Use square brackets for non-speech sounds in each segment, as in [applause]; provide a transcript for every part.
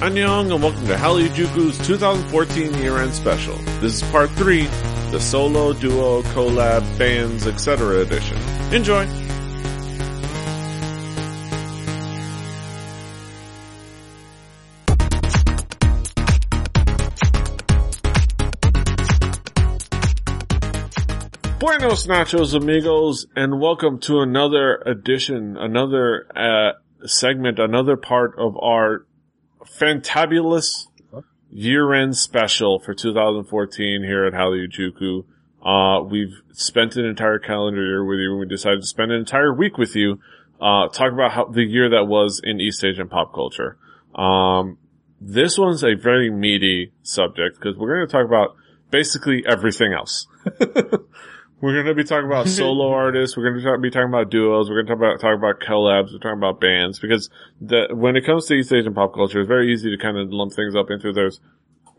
Annyeong and welcome to Hallyu-Juku's 2014 year-end special. This is part 3, the solo, duo, collab, bands, etc. edition. Enjoy! Buenos nachos amigos and welcome to another edition, another uh, segment, another part of our fantabulous year-end special for 2014 here at Hallyu-Juku. Uh, we've spent an entire calendar year with you and we decided to spend an entire week with you, uh, talk about how the year that was in East Asian pop culture. Um, this one's a very meaty subject because we're going to talk about basically everything else. [laughs] We're going to be talking about [laughs] solo artists. We're going to be talking about duos. We're going to talk about talk about collabs. We're talking about bands because the when it comes to East Asian pop culture, it's very easy to kind of lump things up into there's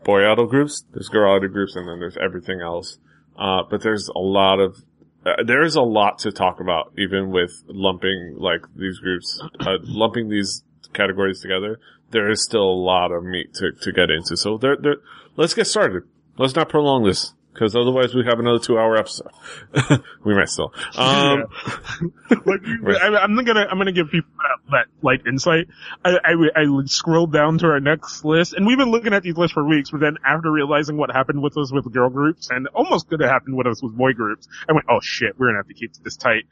boy idol groups, there's girl idol groups, and then there's everything else. Uh, but there's a lot of uh, there's a lot to talk about, even with lumping like these groups, uh, lumping these categories together. There is still a lot of meat to, to get into. So there, there, let's get started. Let's not prolong this because otherwise we have another two hour episode. [laughs] we might still. Um, [laughs] Like, [laughs] I, I'm not gonna, I'm gonna give people that, that like insight. I, I, I scrolled down to our next list, and we've been looking at these lists for weeks. But then after realizing what happened with us with girl groups, and almost could have happened with us with boy groups, I went, oh shit, we're gonna have to keep this tight.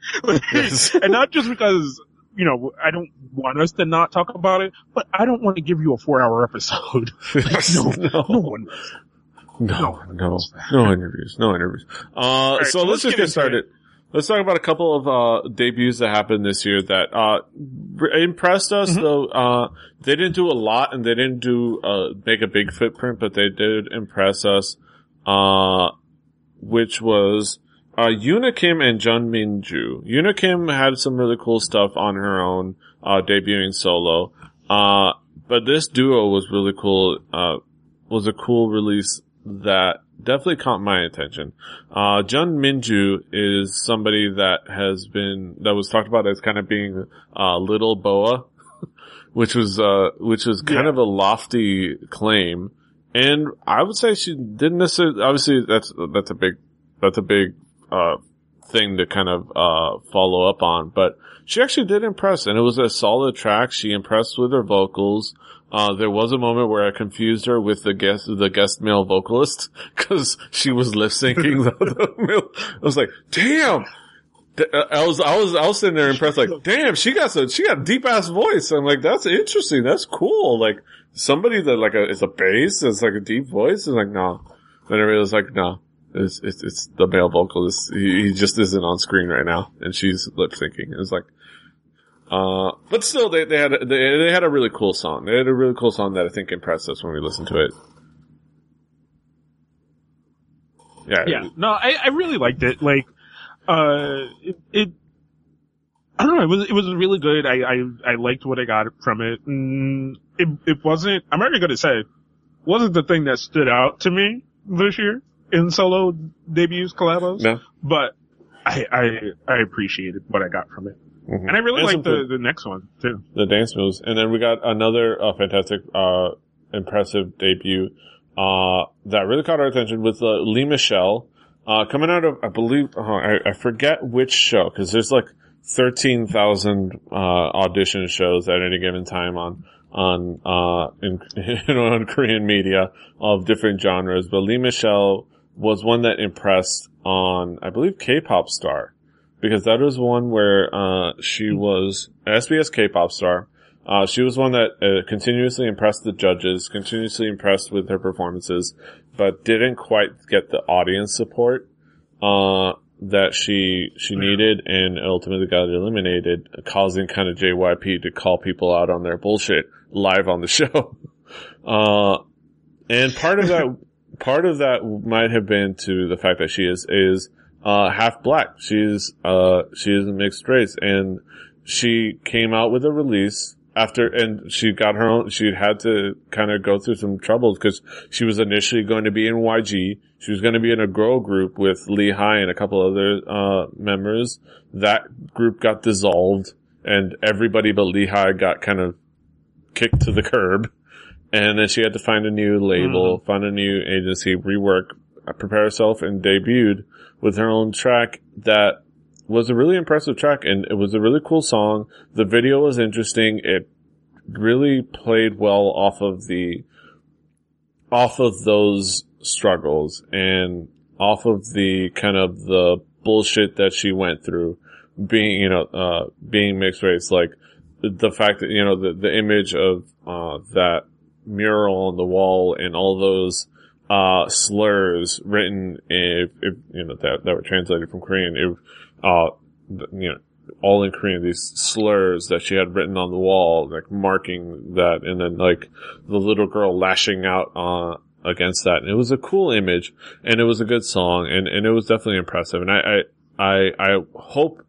Yes. and not just because. You know, I don't want us to not talk about it, but I don't want to give you a four-hour episode. no, no one. No, no, no interviews, no interviews. Uh, right, so so let's let's just get started. Let's talk about a couple of, uh, debuts that happened this year that, uh, impressed us Mm-hmm. though. Uh, they didn't do a lot and they didn't do, uh, make a big footprint, but they did impress us, uh, which was, uh, Yuna Kim and Jun Minju. Yuna Kim had some really cool stuff on her own, uh, debuting solo. Uh, but this duo was really cool, uh, was a cool release that definitely caught my attention. Uh, Jun Minju is somebody that has been, that was talked about as kind of being, uh, little BoA, [laughs] which was, uh, which was kind Yeah. of a lofty claim. And I would say she didn't necessarily, obviously that's, that's a big, that's a big, uh, thing to kind of, uh, follow up on, but she actually did impress and it was a solid track. She impressed with her vocals. Uh, there was a moment where I confused her with the guest, the guest male vocalist, [laughs] cause she was lip syncing the, the [laughs] male. I was like, damn! Uh, I was, I was, I was sitting there impressed, like, damn, she got some, she got a deep ass voice. I'm like, that's interesting. That's cool. Like, somebody that like a, it's a bass, it's like a deep voice, is like, no. Then I realized like, no. It's, it's, it's the male vocalist. He, he just isn't on screen right now. And she's lip syncing. It's like, uh, but still, they, they had, a, they, they had a really cool song. They had a really cool song that I think impressed us when we listened to it. Yeah. Yeah, no, I, I really liked it. Like, uh, it, it, I don't know, it was, it was really good. I, I, I liked what I got from it. Mm, it, it wasn't, I'm already gonna say, wasn't the thing that stood out to me this year in solo debuts, collabos, No. but I, I, I appreciated what I got from it. Mhm. And I really like the, the next one too. the dance moves. And then we got another uh, fantastic, uh, impressive debut, uh, that really caught our attention with uh, Lee Michelle, uh, coming out of, I believe, uh, I, I forget which show, cause there's like 13,000, uh, audition shows at any given time on, on, uh, in, [laughs] you know, on Korean media of different genres, but Lee Michelle was one that impressed on, I believe, K-pop star because that was one where uh, she was an SBS K-pop star. Uh, she was one that uh, continuously impressed the judges, continuously impressed with her performances, but didn't quite get the audience support uh, that she she needed, and ultimately got eliminated, causing kind of JYP to call people out on their bullshit live on the [laughs] show. Uh, and part of that, [laughs] part of that might have been to the fact that she is is uh, half black. She's uh, she is a mixed race, and she came out with a release after, and she got her own. She had to kind of go through some troubles because she was initially going to be in YG. She was going to be in a girl group with Lee Hi and a couple other uh, members. That group got dissolved, and everybody but Lee Hi got kind of kicked to the curb. and then she had to find a new label, Mm-hmm. find a new agency, rework, prepare herself, and debuted with her own track that was a really impressive track, and it was a really cool song. The video was interesting. It really played well off of the off of those struggles and off of the kind of the bullshit that she went through being, you know, uh, being mixed race, like the fact that, you know, the, the image of, uh, that mural on the wall and all those, uh, slurs written if, if, you know, that, that were translated from Korean, uh, you know, all in Korean, these slurs that she had written on the wall, like marking that, and then like the little girl lashing out, uh, against that. And it was a cool image and it was a good song and, and it was definitely impressive. And I, I, I, I hope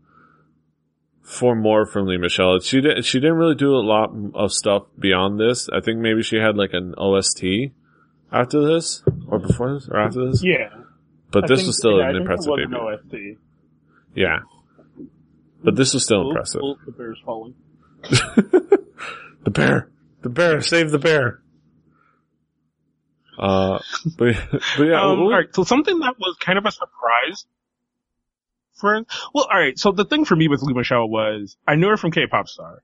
for more from Lee Michelle. She didn't, she didn't really do a lot of stuff beyond this. I think maybe she had like an OST after this or before this or after this. Yeah. But I this think- was still yeah, an impressive it debut. Yeah. But this was still Oh, impressive. oh, the bear's falling. [laughs] The bear. The bear. Save the bear. Uh, but, but yeah. um, all right, so something that was kind of a surprise for well, all right. So the thing for me with Lee Michelle was I knew her from K-pop Star,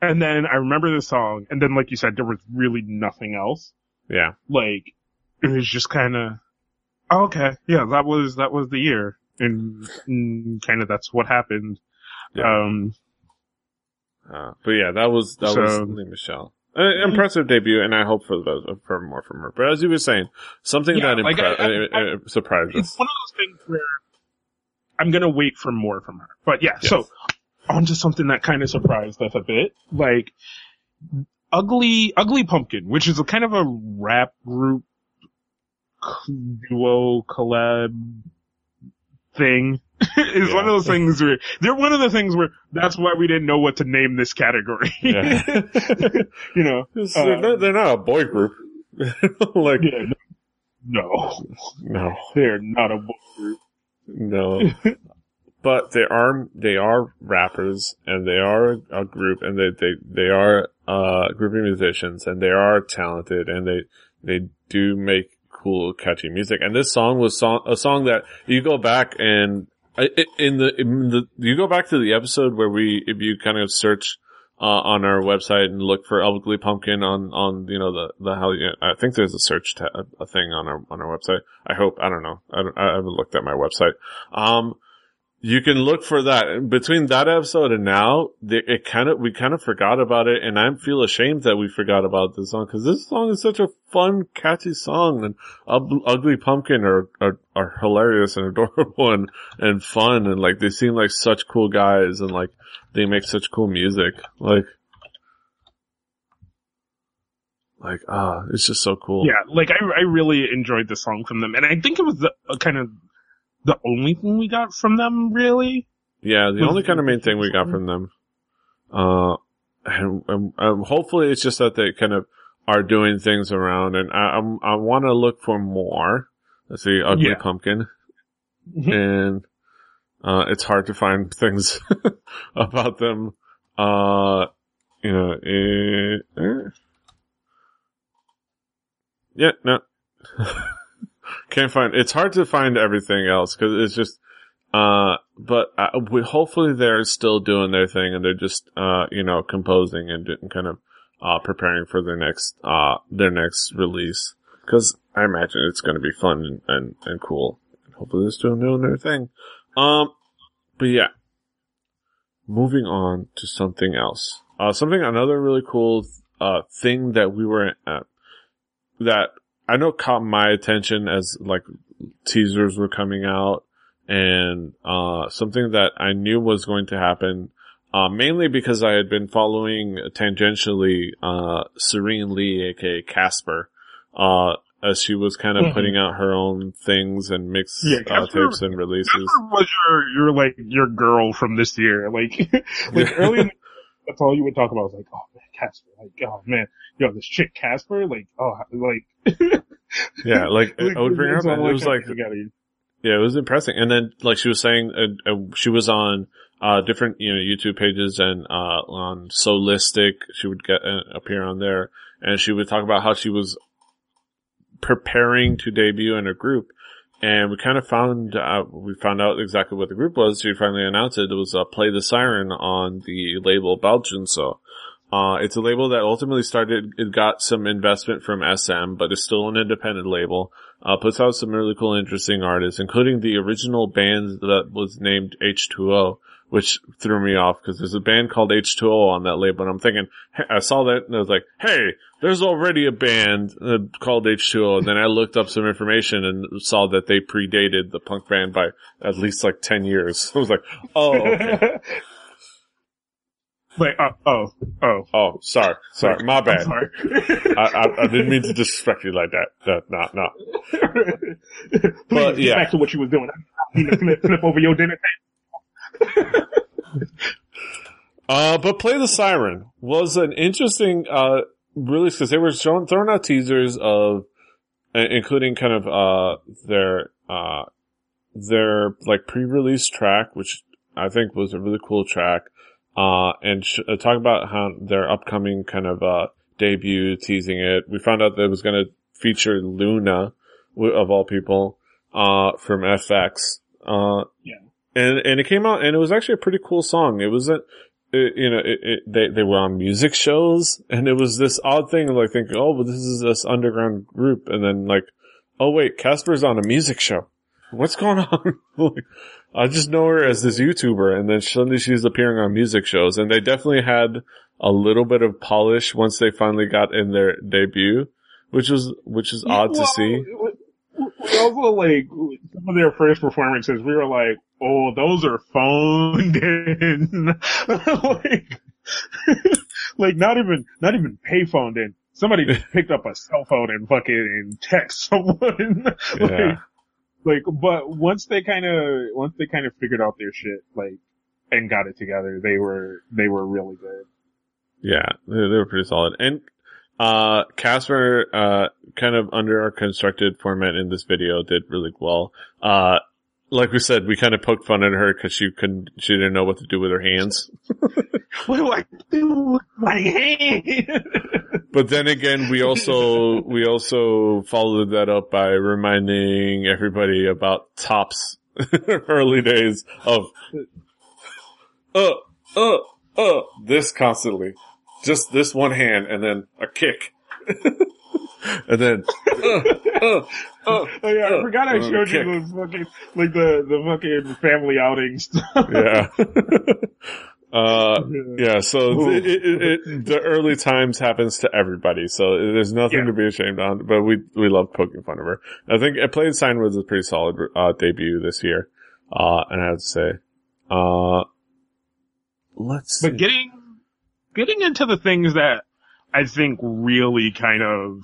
and then I remember this song, and then like you said, there was really nothing else. Yeah. Like it was just kind of oh, okay, yeah, that was that was the year, and, kind of that's what happened. Yeah. Um, Uh, but yeah, that was, that was Lee Michelle. An impressive debut, and I hope for the, for more from her. But as you were saying, something Yeah, that like, impre- I- I- uh, uh, surprised it's us. one of those things where I'm gonna wait for more from her. But yeah, Yes. so on to something that kind of surprised us a bit, like Ugly Ugly Pumpkin, which is a kind of a rap group duo collab thing. [laughs] is Yeah. one of those things where they're one of the things where that's why we didn't know what to name this category. Yeah. [laughs] [laughs] you know, they're, um, not, they're not a boy group. like, yeah, no, no, they're not a boy group. no. but they are, they are rappers, and they are a, a group, and they, they, they are uh, group of musicians, and they are talented, and they, they do make cool, catchy music. And this song was song, a song that you go back and in the, in the, you go back to the episode where we, if you kind of search, uh, on our website and look for Ugly Pumpkin on, on, you know, the, the how, I think there's a search tab, a thing on our, on our website. I hope, I don't know. I, don't, I haven't looked at my website. Um, you can look for that. Between that episode and now, it kind of, we kind of forgot about it and I feel ashamed that we forgot about this song because this song is such a fun, catchy song and Ug- Ugly Pumpkin are, are, are hilarious and [laughs] adorable and, and fun and like they seem like such cool guys and like they make such cool music. Like, like, ah, it's just so cool. Yeah, like I, I really enjoyed the song from them, and I think it was the uh, kind of the only thing we got from them, really. Yeah, the only kind of main thing we got from them. Uh, and, and, um, hopefully it's just that they kind of are doing things around and I, I'm, I want to look for more. Let's see, Ugly Yeah. Pumpkin. Mhm. And, uh, it's hard to find [laughs] things about them. Uh, you know, eh, eh. yeah, no. [laughs] Can't find, it's hard to find everything else because it's just, uh, but uh, we, hopefully they're still doing their thing and they're just, uh, you know, composing and, and kind of, uh, preparing for their next, uh, their next release. Cause I imagine it's going to be fun and, and, and cool. Hopefully they're still doing their thing. Um, but yeah. Moving on to something else. Uh, something, another really cool, uh, thing that we were, uh, that I know caught my attention as like teasers were coming out and, uh, something that I knew was going to happen, uh, mainly because I had been following tangentially, uh, Serene Lee, aka Casper, uh, as she was kind of Mhm. putting out her own things and mix, Yeah, uh, Casper- tapes and releases. Casper was your, your like your girl from this year, like [laughs] like [laughs] early. In the, that's all you would talk about I was like, oh man, Casper, like oh man, yo, this chick Casper, like oh like. [laughs] Yeah, like, [laughs] like, I would bring her up and it was like, yeah, it was impressive. And then, like she was saying, uh, uh, she was on uh, different you know YouTube pages and uh, on Solistic. She would get uh, appear on there, and she would talk about how she was preparing to debut in a group. And we kind of found out, we found out exactly what the group was. She finally announced it. It was uh, Play the Siren on the label Belgian. So, uh, it's a label that ultimately started, it got some investment from SM, but is still an independent label. Uh, puts out some really cool, interesting artists, including the original band that was named H2O, which threw me off because there's a band called H2O on that label and I'm thinking, hey, I saw that and I was like, hey, there's already a band uh, called H2O. And then I looked up some information and saw that they predated the punk band by at least like 10 years. [laughs] I was like, oh, okay. [laughs] like, uh, oh, oh. Oh, sorry, sorry, my I'm bad. sorry. [laughs] I, I, I didn't mean to disrespect you like that. No, no. [laughs] Please But, get yeah. back to what you was doing. I need to flip, flip over your dinner table. [laughs] Uh, but Play the Siren was an interesting, uh, release because they were showing, throwing out teasers of, including kind of, uh, their, uh, their like pre-release track, which I think was a really cool track, uh, and sh- uh, talk about how their upcoming kind of, uh, debut, teasing it. We found out that it was going to feature Luna, w- of all people, uh, from f(x). Uh, Yeah. and, and it came out and it was actually a pretty cool song. It wasn't, it, you know, it, it, they, they were on music shows and it was this odd thing of like thinking, oh, but this is this underground group. And then like, oh wait, Casper's on a music show. What's going on? [laughs] like, I just know her as this YouTuber and then suddenly she's appearing on music shows and they definitely had a little bit of polish once they finally got in their debut, which was, which is odd to see. Also like some of their first performances. We were like, "Oh, those are phoned in." [laughs] like, [laughs] like not even not even pay phoned in. Somebody picked up a cell phone and fucking text someone. like, Yeah. Like, but once they kind of once they kind of figured out their shit, like, and got it together, they were they were really good. Yeah, they, they were pretty solid. And, uh, Casper, uh, kind of under our constructed format in this video did really well. Uh, like we said, we kind of poked fun at her because she couldn't, she didn't know what to do with her hands. [laughs] What do I do with my hand? But then again, we also, we also followed that up by reminding everybody about Top's [laughs] early days of, uh, uh, uh, this constantly. Just this one hand and then a kick. [laughs] and then, uh, uh, uh. Oh yeah, I forgot I showed kick. you those fucking like the the fucking family outings. [laughs] yeah. uh, Yeah. yeah, so it, it, it, the early times happens to everybody, so there's nothing Yeah. to be ashamed on, but we, we love poking fun of her. I think it played sign was a pretty solid, uh, debut this year. Uh, and I have to say, uh, let's see. But getting getting into the things that I think really kind of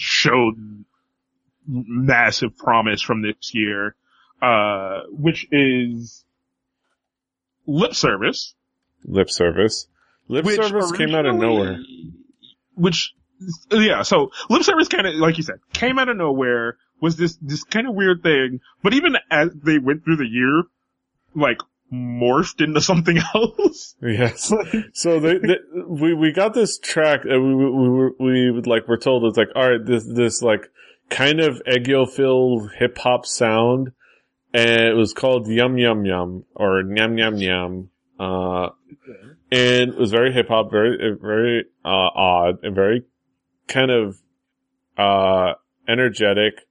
showed massive promise from this year, uh, which is lip service. lip service. Lip service came out of nowhere. Which, yeah, so lip service kind of, like you said, came out of nowhere, was this, this kind of weird thing, but even as they went through the year, like, morphed into something [laughs] else. Yes. [laughs] So they, they, we we got this track that we we we, were, we would like were told it's like all right this this like kind of aegyo filled hip hop sound, and it was called Yum Yum Yum or Nyam Nyam Nyam. Uh, and it was very hip hop, very very uh, odd, and very kind of uh energetic,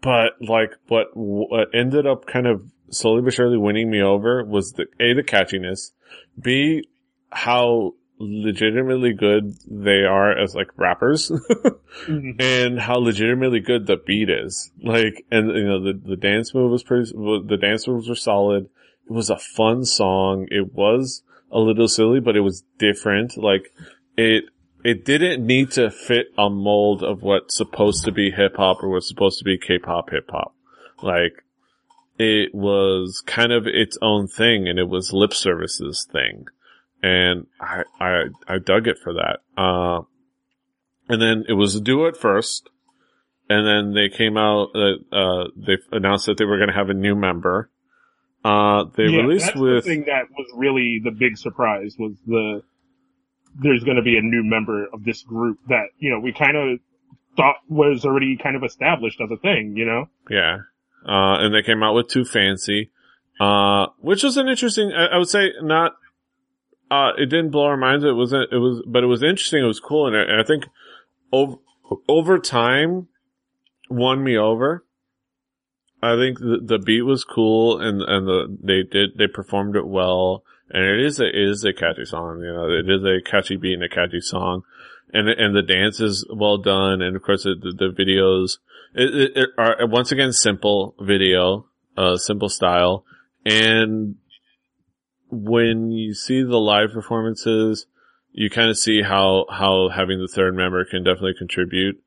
but like what what ended up kind of slowly but surely winning me over was the a the catchiness, b how legitimately good they are as like rappers mm-hmm. [laughs] and how legitimately good the beat is. Like, and you know, the, the dance move was pretty, the dance moves were solid. It was a fun song. It was a little silly, but it was different. Like, it, it didn't need to fit a mold of what's supposed to be hip hop or what's supposed to be K-pop hip hop. Like, it was kind of its own thing and it was lip services thing. And I, I, I dug it for that. Uh, and then it was a duo at first. and then they came out, uh, uh they announced that they were going to have a new member. Uh, they yeah, released with, the thing that was really the big surprise was the there's going to be a new member of this group that you know we kind of thought was already kind of established as a thing, you know. yeah, uh, and they came out with Too Fancy, uh, which was an interesting, I, I would say not, uh, it didn't blow our minds. It wasn't, it was, but it was interesting. It was cool. And I, and I think over, over time won me over. I think the, the beat was cool and, and the, they did, they performed it well. And it is a, it is a catchy song, you know, it is a catchy beat and a catchy song. And, and the dance is well done. And of course the, the, the videos it, it, it are once again simple video, uh, simple style. And when you see the live performances, you kind of see how, how having the third member can definitely contribute,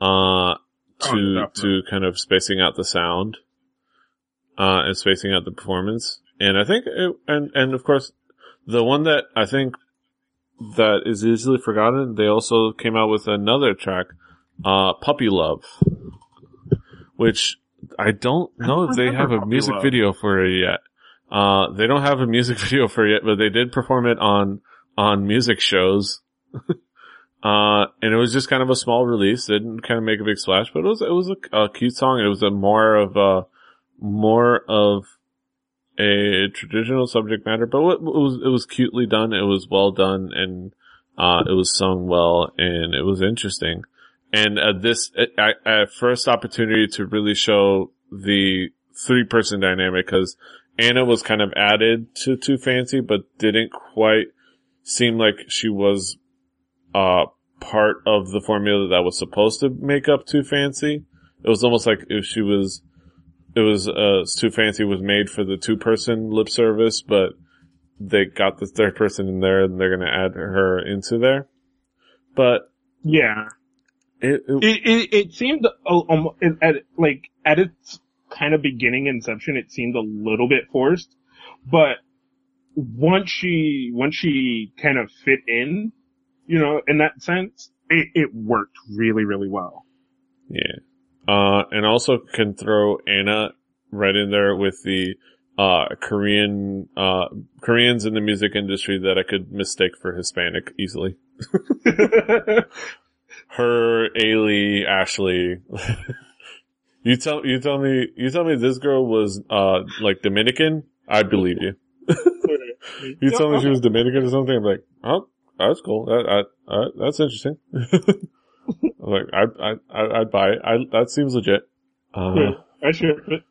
uh, to, Oh, to kind of spacing out the sound, uh, and spacing out the performance. And I think, it, and, and of course, the one that I think that is easily forgotten, they also came out with another track, uh, Puppy Love, which I don't know if they have a music video for it yet. Uh, they don't have a music [laughs] video for it yet, but they did perform it on, on music shows. [laughs] uh, and it was just kind of a small release. It didn't kind of make a big splash, but it was, it was a, a cute song. It was a more of a, more of a traditional subject matter, but it was, it was cutely done. It was well done and, uh, it was sung well and it was interesting. And, uh, this, I, first opportunity to really show the three person dynamic because Anna was kind of added to Too Fancy, but didn't quite seem like she was, uh, part of the formula that was supposed to make up Too Fancy. It was almost like if she was, it was, uh, Too Fancy was made for the two person lip service, but they got the third person in there and they're going to add her into there. But Yeah, it, it it it, seemed um, at like at its kind of beginning inception, it seemed a little bit forced, but once she once she kind of fit in, you know, in that sense, it, it worked really really well. Yeah. Uh, and also can throw Anna right in there with the, uh, Korean, uh, Koreans in the music industry that I could mistake for Hispanic easily. [laughs] [laughs] Her, Ailey, Ashley. [laughs] you tell, you tell me, you tell me this girl was, uh, like Dominican, I believe you. [laughs] You tell me she was Dominican or something, I'm like, oh, that's cool. That, I, I, that's interesting. [laughs] I'm like, I, I, I, I'd buy it. I, that seems legit. Uh, Yeah, I should.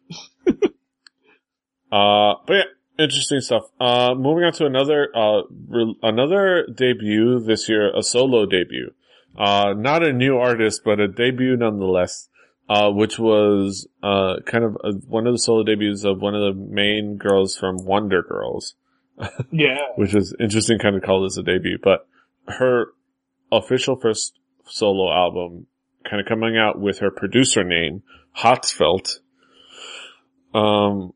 uh, but yeah, interesting stuff. Uh, moving on to another, uh, re- another debut this year, a solo debut. Uh, not a new artist, but a debut nonetheless. Uh, which was, uh, kind of a, one of the solo debuts of one of the main girls from Wonder Girls. [laughs] Yeah, which is interesting kind of call this a debut, but her official first solo album kind of coming out with her producer name, HA:TFELT. Um,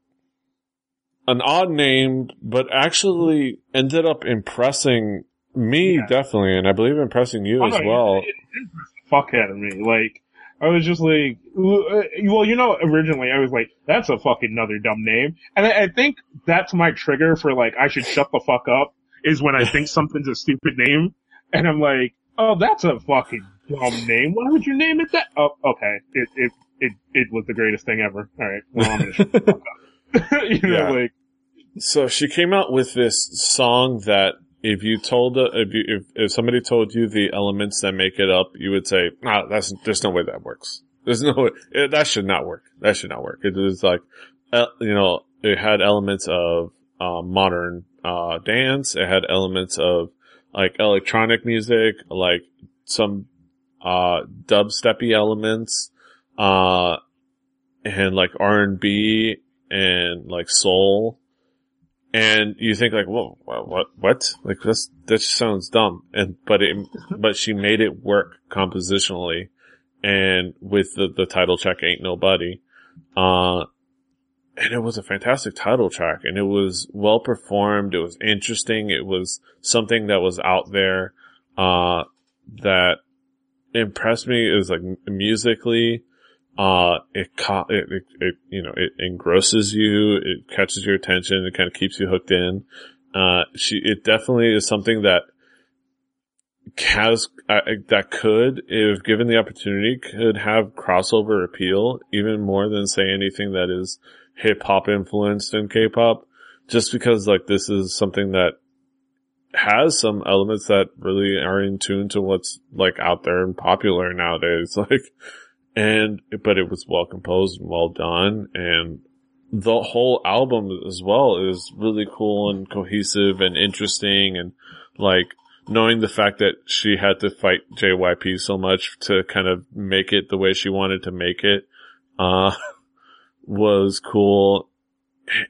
an odd name, but actually ended up impressing me Yeah. definitely, and I believe impressing you as Oh, no, well. It, fuck out of me. Like, I was just like, uh, well, you know, originally I was like, that's a fucking another dumb name. And I, I think that's my trigger for like, I should shut the fuck up is when I think [laughs] something's a stupid name. And I'm like, oh, that's a fucking dumb name. Why would you name it that? Oh, okay. It, it, it, it was the greatest thing ever. Alright. Well, I'm gonna shut the fuck up. [laughs] you know, Yeah. like, So she came out with this song that if you told, if you, if, if somebody told you the elements that make it up, you would say, nah, that's, there's no way that works. There's no it, that should not work. That should not work. It was like, uh, you know, it had elements of, uh, modern, uh, dance. It had elements of like electronic music, like some, uh, dubsteppy elements, uh, and like R&B and like soul and you think like, whoa, what, what, what? Like this, this sounds dumb. And, but it, but she made it work compositionally and with the, the title track Ain't Nobody. Uh, and it was a fantastic title track and it was well performed. It was interesting. It was something that was out there, uh, that impressed me. It was like musically, Uh, it, ca- it, it, it, you know, it engrosses you, it catches your attention, it kind of keeps you hooked in. Uh, she, it definitely is something that has, uh, that could, if given the opportunity, could have crossover appeal even more than say anything that is hip hop influenced in K-pop. Just because like this is something that has some elements that really are in tune to what's like out there and popular nowadays. [laughs] Like, and, but it was well composed and well done and the whole album as well is really cool and cohesive and interesting and like knowing the fact that she had to fight JYP so much to kind of make it the way she wanted to make it, uh, [laughs] was cool.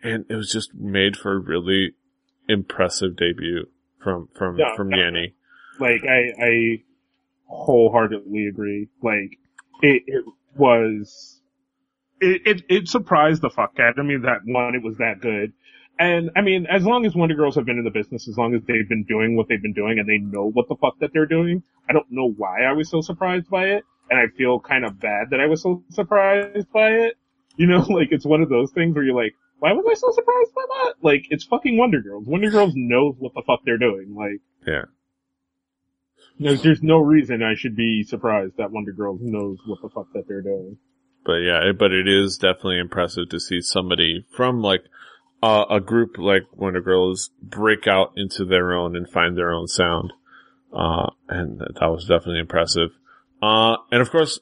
And it was just made for a really impressive debut from, from, Yeah, from. Yanni. Like I, I wholeheartedly agree. Like it, it was, it, it, it surprised the fuck out of me that one, it was that good. And I mean, as long as Wonder Girls have been in the business, as long as they've been doing what they've been doing and they know what the fuck that they're doing, I don't know why I was so surprised by it. And I feel kind of bad that I was so surprised by it. You know, [laughs] like it's one of those things where you're like, why was I so surprised by that? Like, it's fucking Wonder Girls. Wonder Girls knows what the fuck they're doing. Like, Yeah. There's, no reason I should be surprised that Wonder Girls knows what the fuck that they're doing. But yeah, but it is definitely impressive to see somebody from like uh, a group like Wonder Girls break out into their own and find their own sound. Uh, and that was definitely impressive. Uh, and of course,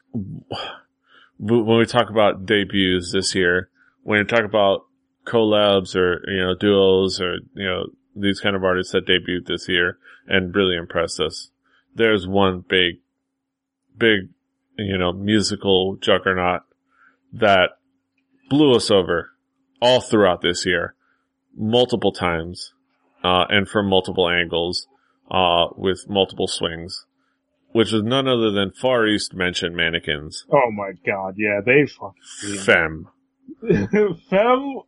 when we talk about debuts this year, when we talk about collabs or, you know, duos or, you know, these kind of artists that debuted this year and really impressed us, there's one big, big, you know, musical juggernaut that blew us over all throughout this year, multiple times, uh, and from multiple angles, uh, with multiple swings, which is none other than Far East Mention Mannequins. Oh my god, yeah, they fucking FEMM. [laughs] FEMM,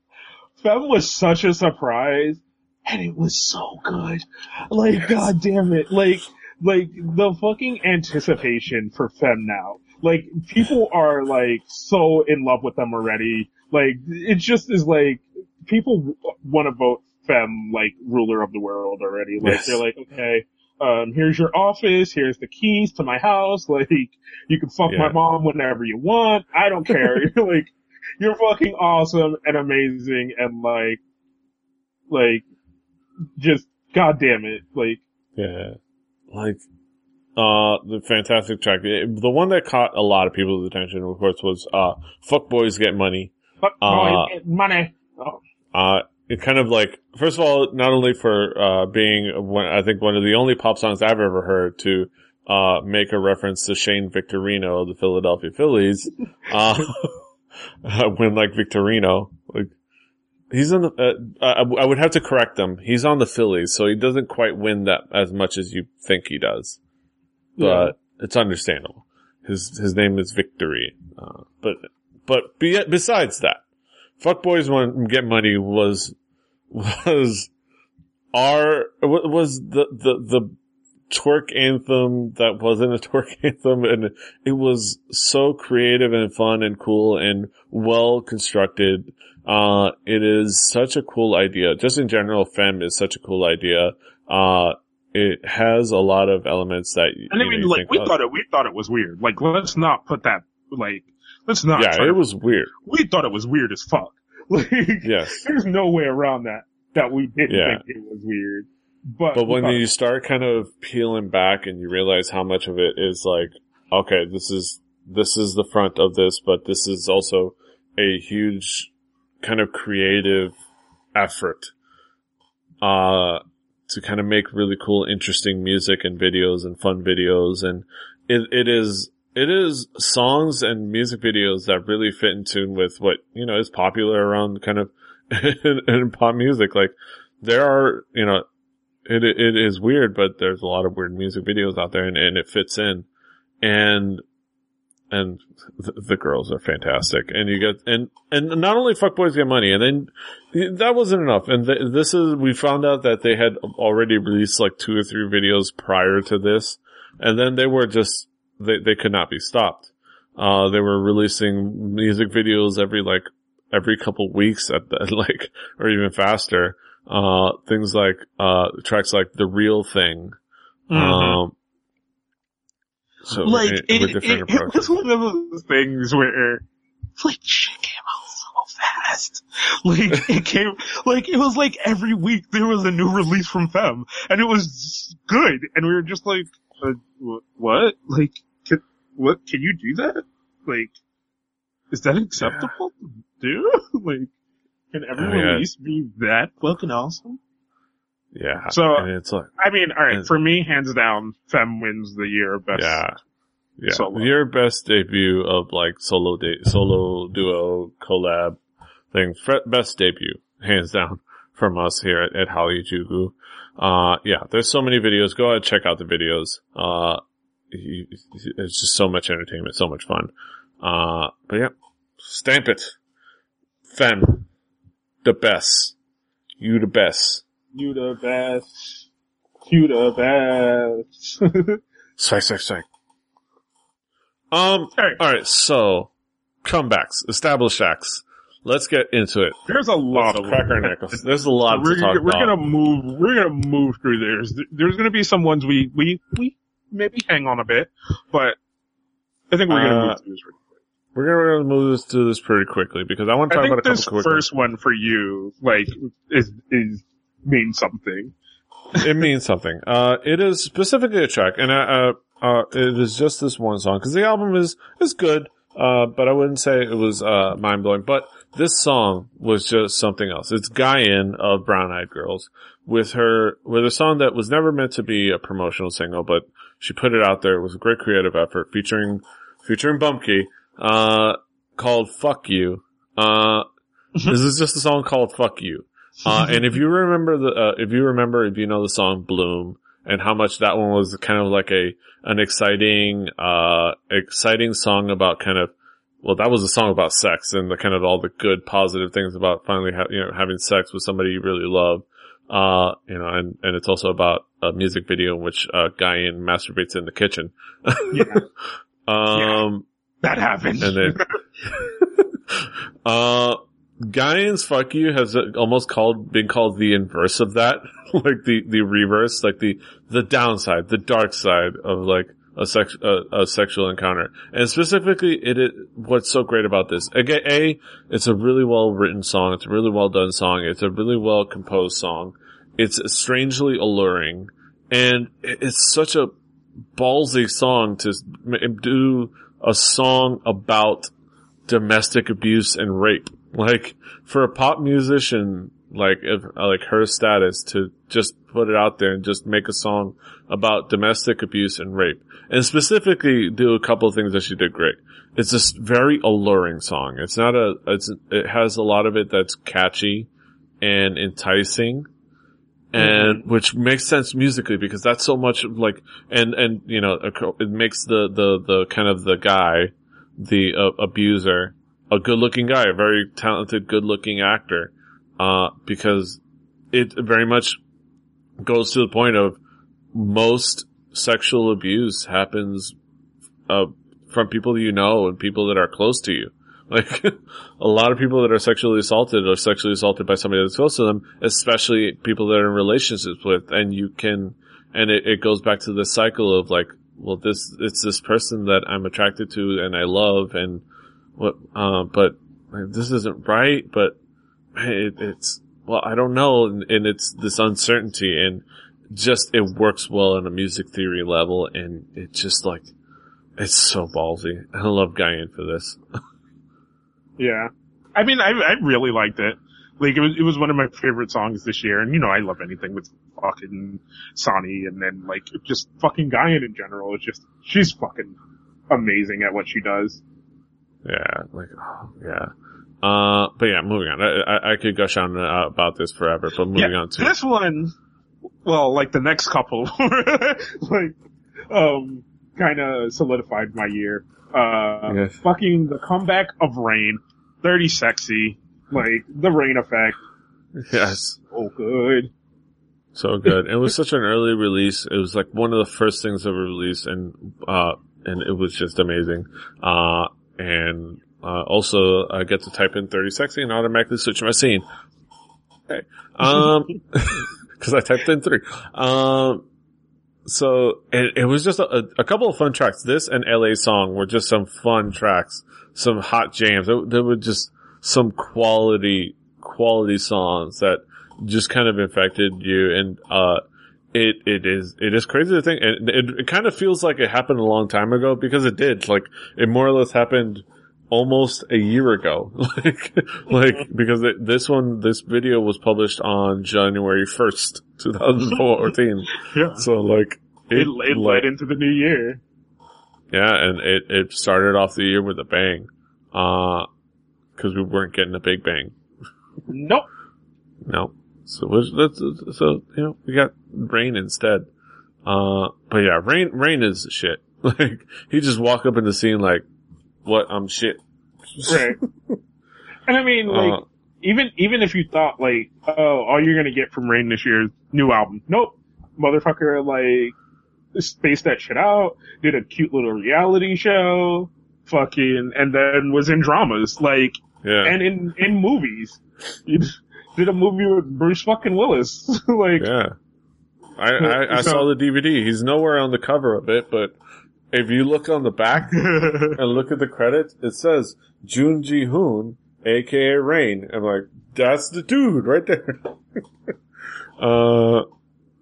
FEMM was such a surprise, and it was so good. Like, god damn it, like, like the fucking anticipation for FEMM now. Like, people [laughs] are like so in love with them already. Like, it just is like people want to vote FEMM like ruler of the world already. Like, Yes. they're like, okay. Um, here's your office, here's the keys to my house, [laughs] like, you can fuck Yeah. my mom whenever you want, I don't care, [laughs] like, you're fucking awesome and amazing and like, like, just, god damn it, like, Yeah. Like, uh, the fantastic track. The one that caught a lot of people's attention, of course, was, uh, Fuck Boys Get Money. fuck Uh, boys get money. Oh, Uh, it kind of like, first of all, not only for, uh, being one, I think one of the only pop songs I've ever heard to, uh, make a reference to Shane Victorino of the Philadelphia Phillies, uh, [laughs] when like Victorino, like, he's on the, uh, I, I would have to correct them. He's on the Phillies, so he doesn't quite win that as much as you think he does. But Yeah. it's understandable. His, his name is Victory. Uh, but, but be, besides that, Fuck Boys Want Get Money was, [laughs] was our, was the, the, the twerk anthem that wasn't a [laughs] twerk anthem and it was so creative and fun and cool and well constructed. Uh, it is such a cool idea. Just in general, FEMM is such a cool idea. Uh, it has a lot of elements that, you and I mean, you like, think, we oh, thought it, we thought it was weird. Like, let's not put that, like, let's not. yeah, it was weird. we thought it was weird as fuck. [laughs] Like, Yes. there's no way around that, that we didn't Yeah. think it was weird. But, But when you start kind of peeling back and you realize how much of it is like, okay, this is, this is the front of this, but this is also a huge kind of creative effort, uh, to kind of make really cool, interesting music and videos and fun videos. And it, it is, it is songs and music videos that really fit in tune with what, you know, is popular around kind of [laughs] in, in pop music. Like there are, you know, it it is weird, but there's a lot of weird music videos out there, and, and it fits in, and and the, girls are fantastic, and you get and and not only fuck boys get money, and then that wasn't enough, and th- this is we found out that they had already released like two or three videos prior to this, and then they were just they they could not be stopped. Uh, they were releasing music videos every like every couple weeks at the, [laughs] like or even faster. Uh, things like uh tracks like the real thing. Mhm. Um, so like it, it, it, it was one of those things where like shit came out so fast. Like [laughs] it came like it was like every week there was a new release from FEMM, and it was good, and we were just like, uh, what? Like, can, what? Can you do that? Like, is that acceptable to do? [laughs] like, can every Oh, yeah. release be that fucking awesome? Yeah. So- and it's like I mean, all right, for me, hands down, FEMM wins the year of best. yeah. Yeah. Solo. Your best debut of like solo da- solo duo collab thing. Fre- best debut, hands down, [laughs] from us here at, at Hallyu-Juku. Uh, yeah, there's so many videos. Go ahead, check out the videos. Uh, it's just so much entertainment, so much fun. Uh, but yeah, stamp it. FEMM, the best. You the best. You the best. You the best. Strike, strike, strike. Um, Alright. alright, so, comebacks, established acts. Let's get into it. There's a lot of crack our knuckles. [laughs] There's a lot We're, to talk we're about. gonna move. We're gonna move through theirs. There's gonna be some ones we we we maybe hang on a bit, but I think we're gonna Uh, move through this. We're gonna, we're gonna move this through this pretty quickly because I want to talk about a this couple quick first one for you, like, is is means something. it means something. [laughs] Uh, it is specifically a track, and uh, uh, it is just this one song because the album is is good. Uh, but I wouldn't say it was uh mind blowing. But this song was just something else. It's Gain of Brown Eyed Girls with her with a song that was never meant to be a promotional single, but she put it out there. It was a great creative effort featuring featuring Bumkey, uh, called "Fuck You." Uh, [laughs] this is just a song called "Fuck You." Uh, and if you remember the, uh, if you remember, if you know the song Bloom and how much that one was kind of like a, an exciting, uh, exciting song about kind of, well, that was a song about sex and the kind of all the good positive things about finally, ha- you know, having sex with somebody you really love. Uh, you know, and, and it's also about a music video in which, a uh, Gain masturbates in the kitchen. Yeah, [laughs] um, that happened. and then, [laughs] uh, Gain's fuck you has almost called, been called the inverse of that. [laughs] like the, the reverse, like the, the downside, the dark side of like a sex, a, a sexual encounter. And specifically, it, is what's so great about this? Again, A, it's a really well written song. It's a really well done song. It's a really well composed song. It's strangely alluring. And it's such a ballsy song to do a song about domestic abuse and rape. Like for a pop musician, like if, uh, like her status to just put it out there and just make a song about domestic abuse and rape and specifically do a couple of things that she did great. It's just very alluring song. It's not a, it's, it has a lot of it that's catchy and enticing and which makes sense musically because that's so much like and and you know it makes the the the kind of the guy the uh, abuser a good looking guy a very talented good looking actor. Uh because it very much goes to the point of most sexual abuse happens uh from people you know and people that are close to you [laughs] like a lot of people that are sexually assaulted are sexually assaulted by somebody that's close to them, especially people that are in relationships with. And you can, and it, it goes back to the cycle of like, well, this, it's this person that I'm attracted to and I love and what, uh, but like, this isn't right, but it, it's, well, I don't know. And, and it's this uncertainty and just, it works well on a music theory level. And it just like, it's so ballsy. I love Gain for this. [laughs] Yeah. I mean, I, I really liked it. Like, it was, it was one of my favorite songs this year, and you know, I love anything with fucking Sonny, and then, like, just fucking Gain in general. It's just, she's fucking amazing at what she does. Yeah, like, oh, yeah. Uh, but yeah, moving on. I, I, I could gush on uh, about this forever, but moving yeah, on to, this one, well, like the next couple, [laughs] like, um, kinda solidified my year. Uh, Yes. fucking the comeback of Rain, 30 sexy, like, the Rain effect, yes, oh good. so good. it was such an early release. It was like one of the first things that were released and, uh, and it was just amazing. Uh, and, uh, also I get to type in 30 sexy and automatically switch my scene. Okay. Um, [laughs] cause I typed in three. Um, so it, it was just a, a couple of fun tracks. This and LA song were just some fun tracks, some hot jams. There were just some quality, quality songs that just kind of infected you. And, uh, it, it is, it is crazy to think. And it, it kind of feels like it happened a long time ago because it did. Like it more or less happened almost a year ago. [laughs] like, like, because it, this one, this video was published on January 1st, [laughs] 2014. Yeah. So like, It, it like- led into the new year. yeah, and it, it started off the year with a bang. Uh, cause we weren't getting a big bang. Nope. No. So was, that's, so, you know, we got rain instead. Uh, but yeah, rain, rain is shit. [laughs] Like, he just walk up in the scene like, what, I'm shit. Right. and I mean, like, Uh, even even if you thought like, oh, all you're gonna get from Rain this year is new album. Nope, motherfucker, like spaced that shit out, did a cute little reality show, fucking, and then was in dramas, like, yeah. and in in movies. [laughs] Did a movie with Bruce fucking Willis, [laughs] like, Yeah. I, I, I [laughs] So- saw the DVD. He's nowhere on the cover of it, but if you look on the back [laughs] and look at the credits, it says Jun Ji Hoon, aka Rain. I'm like, that's the dude right there. [laughs] uh,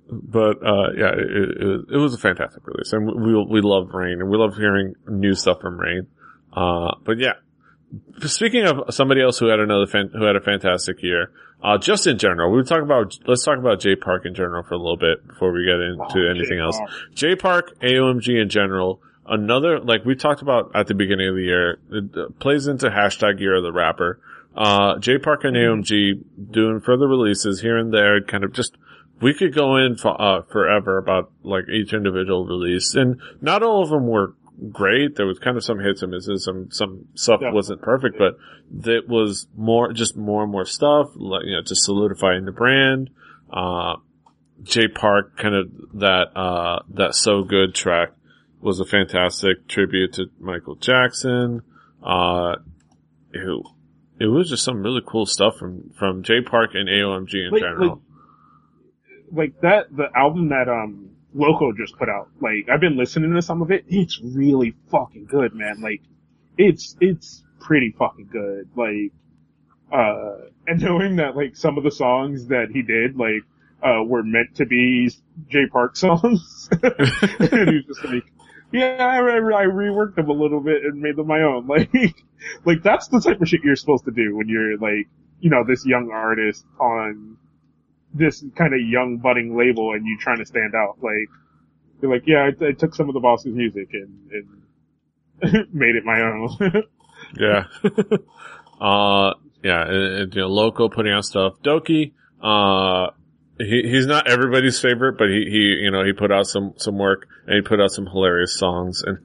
but, uh, yeah, it, it, it was a fantastic release and we, we love Rain and we love hearing new stuff from Rain. Uh, but yeah, speaking of somebody else who had another fan, who had a fantastic year, uh, just in general, we talk about, let's talk about J Park in general for a little bit before we get into anything else. J Park, AOMG in general, another, like we talked about at the beginning of the year, it uh, plays into hashtag year of the rapper. Uh, J Park and AOMG doing further releases here and there, kind of just, we could go in for, uh, forever about like each individual release and not all of them were great. There was kind of some hits and misses, some, some stuff Yeah. wasn't perfect, but that was more, just more and more stuff, like, you know, to solidifying the brand. Uh, J Park kind of that, uh, that so good track was a fantastic tribute to Michael Jackson. Uh, it, it was just some really cool stuff from, from J Park and AOMG in general. like that the album that um Loco just put out. Like I've been listening to some of it. It's really fucking good, man. Like it's it's pretty fucking good. Like uh and [laughs] knowing that like some of the songs that he did like uh were meant to be J Park [laughs] songs. and he was just like yeah, I I reworked them a little bit and made them my own. [laughs] Like, like that's the type of shit you're supposed to do when you're like, you know, this young artist on this kind of young budding label and you trying to stand out. Like, you're like, yeah, I, I took some of the boss's music and, and [laughs] made it my own. [laughs] Yeah. uh, yeah, and, and, you know, Loco putting out stuff. Dok2, uh, he, he's not everybody's favorite, but he, he, you know, he put out some, some work and he put out some hilarious songs and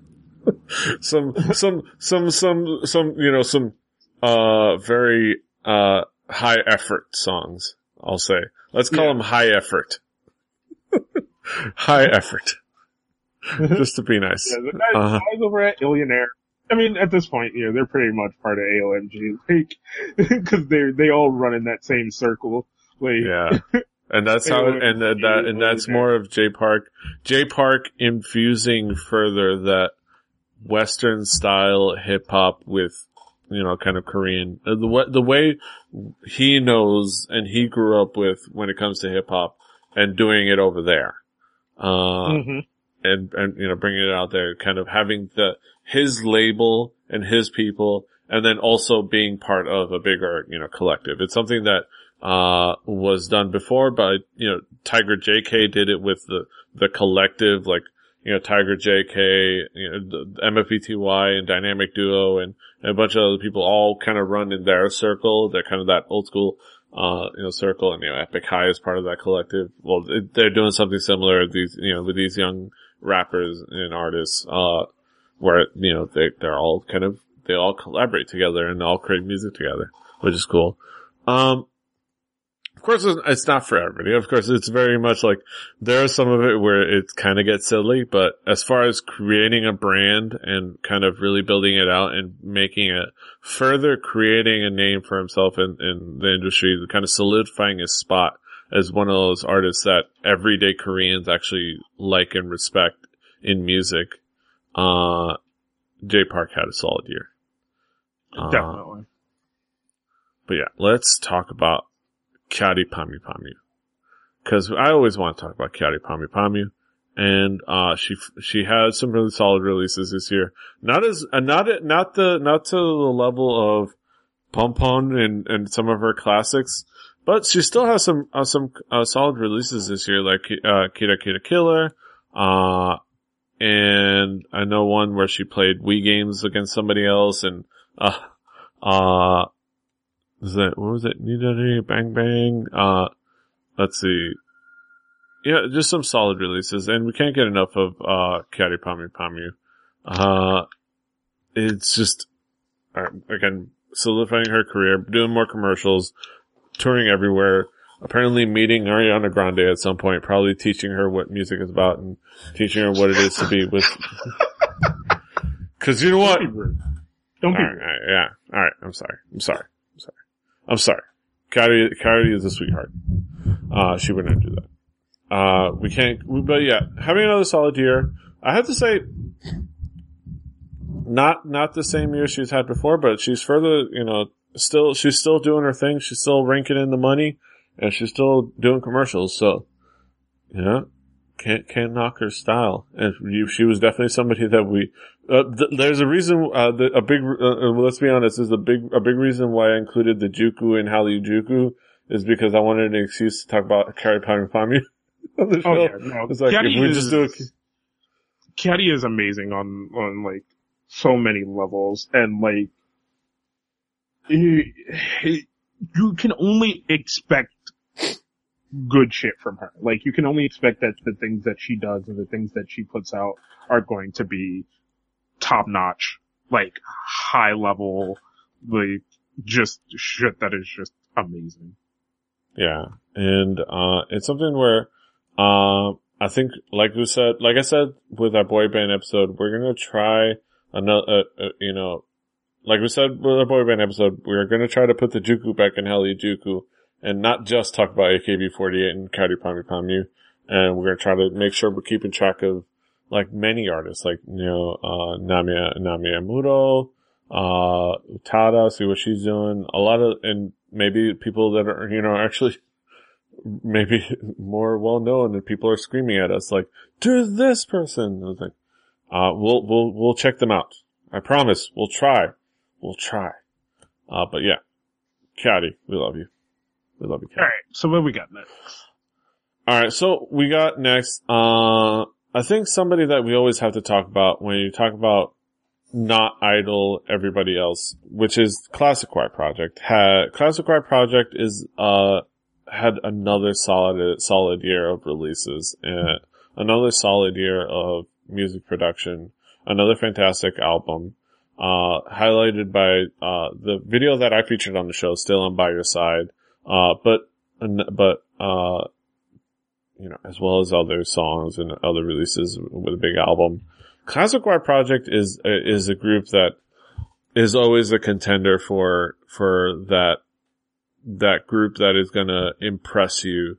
[laughs] some, some, some, some, some, you know, some, uh, very, uh, high effort songs, I'll say. Let's call Yeah. them high effort. high effort. [laughs] Just to be nice. yeah, the guys, Uh-huh. guys over at Illionaire. I mean, at this point, you know, they're pretty much part of AOMG, like, [laughs] cause they they all run in that same circle. Like, Yeah. [laughs] And that's how, and that, that, and that's more of J Park, J Park infusing further that Western style hip hop with, you know, kind of Korean, uh, the the way he knows and he grew up with when it comes to hip hop and doing it over there. Uh, mhm. and, and, you know, bringing it out there, kind of having the, his label and his people, and then also being part of a bigger, you know, collective. It's something that, uh, was done before, but, you know, Tiger JK did it with the, the collective, like, you know, Tiger JK, you know, the MFBTY and Dynamic Duo and a bunch of other people all kind of run in their circle. They're kind of that old school, uh, you know, circle and, you know, Epic High is part of that collective. Well, they're doing something similar, these, you know, with these young rappers and artists, uh, where, you know, they, they're all kind of, they all collaborate together and all create music together, which is cool. Um, Of course, it's- not for everybody. Of course, it's very much like there is some of it where it kind of gets silly, but as far as creating a brand and kind of really building it out and making it further creating a name for himself in, in the industry, kind of solidifying his spot as one of those artists that everyday Koreans actually like and respect in music, uh, J Park had a solid year. Uh, Definitely. but yeah, let's talk about Kyary Pamyu Pamyu. Cause I always want to talk about Kyary Pamyu Pamyu. And, uh, she, she had some really solid releases this year. Not as, uh, not, not the, not to the level of Pom Pom and, and some of her classics, but she still has some, uh, some, uh, solid releases this year, like, uh, Kira Kira Killer, uh, and I know one where she played Wii games against somebody else and, uh, uh, was that, what was it? Nidari, Bang Bang, uh, let's see. Yeah, just some solid releases and we can't get enough of, uh, Kyary Pamyu Pamyu. Uh, it's just, uh, again, solidifying her career, doing more commercials, touring everywhere, apparently meeting Ariana Grande at some point, probably teaching her what music is about and teaching her what it is to be with. [laughs] Cause you know what? Don't be rude. Don't be All right, all right, yeah. All right. I'm sorry. I'm sorry. I'm sorry. Kyrie, Kyrie is a sweetheart. Uh, she wouldn't do that. Uh, we can't, but yeah, having another solid year. I have to say, not, not the same year she's had before, but she's further, you know, still, she's still doing her thing. She's still ranking in the money and she's still doing commercials. So, yeah, can't, can't knock her style. And she was definitely somebody that we, uh, th- there's a reason, uh, the, a big, uh, uh, let's be honest, is a big, a big reason why I included the Juku and Hallyu is because I wanted an excuse to talk about Kyary Pamyu Pamyu on the show. Oh yeah, no. It's like, Caddy if we is, just do a, Caddy is amazing on on like so many levels, and like he- he- you can only expect good shit from her. Like you can only expect that the things that she does and the things that she puts out are going to be top notch, like high level, like just shit that is just amazing. Yeah, and uh, it's something where uh, I think, like we said, like I said with our boy band episode, we're gonna try another, uh, uh, you know, like we said with our boy band episode, we're gonna try to put the Juku back in Hallyu-Juku, and not just talk about AKB48 and Kyary Pamyu Pamyu, and we're gonna try to make sure we're keeping track of like many artists, like you know, uh, Namia Namie Amuro, uh, Utada, see what she's doing. A lot of, and maybe people that are, you know, actually [laughs] maybe more well known and people are screaming at us like, to this person. I was like, uh, we'll, we'll, we'll check them out. I promise. We'll try. We'll try. Uh, but yeah. Caddy, we love you. We love you, Caddy. Alright, so what we got next? All right, so we got next. Uh, I think somebody that we always have to talk about when you talk about not idol everybody else, which is Clazziquai Project. Had Clazziquai Project is uh had another solid solid year of releases and another solid year of music production, another fantastic album. Uh, highlighted by uh the video that I featured on the show, "Still I'm by Your Side." Uh, but but uh you know, as well as other songs and other releases with a big album. Clazziquai Project is is a group that is always a contender for for that that group that is gonna impress you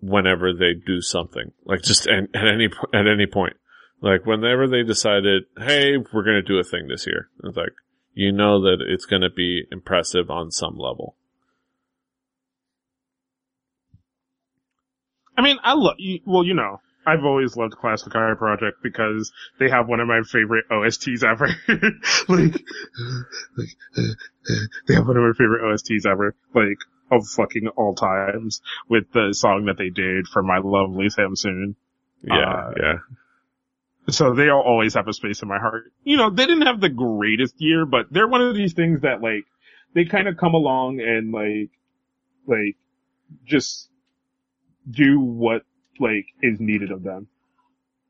whenever they do something like just at, at any at any point like whenever they decided hey we're gonna do a thing this year it's like you know that it's gonna be impressive on some level I mean, I love, well, you know, I've always loved Clazziquai Project because they have one of my favorite OSTs ever. [laughs] like, like, they have one of my favorite OSTs ever, like, of fucking all times with the song that they did for My Lovely Samsoon. yeah Uh, yeah So they'll always have a space in my heart. You know, they didn't have the greatest year, but they're one of these things that like, they kind of come along and like, like, just do what like is needed of them.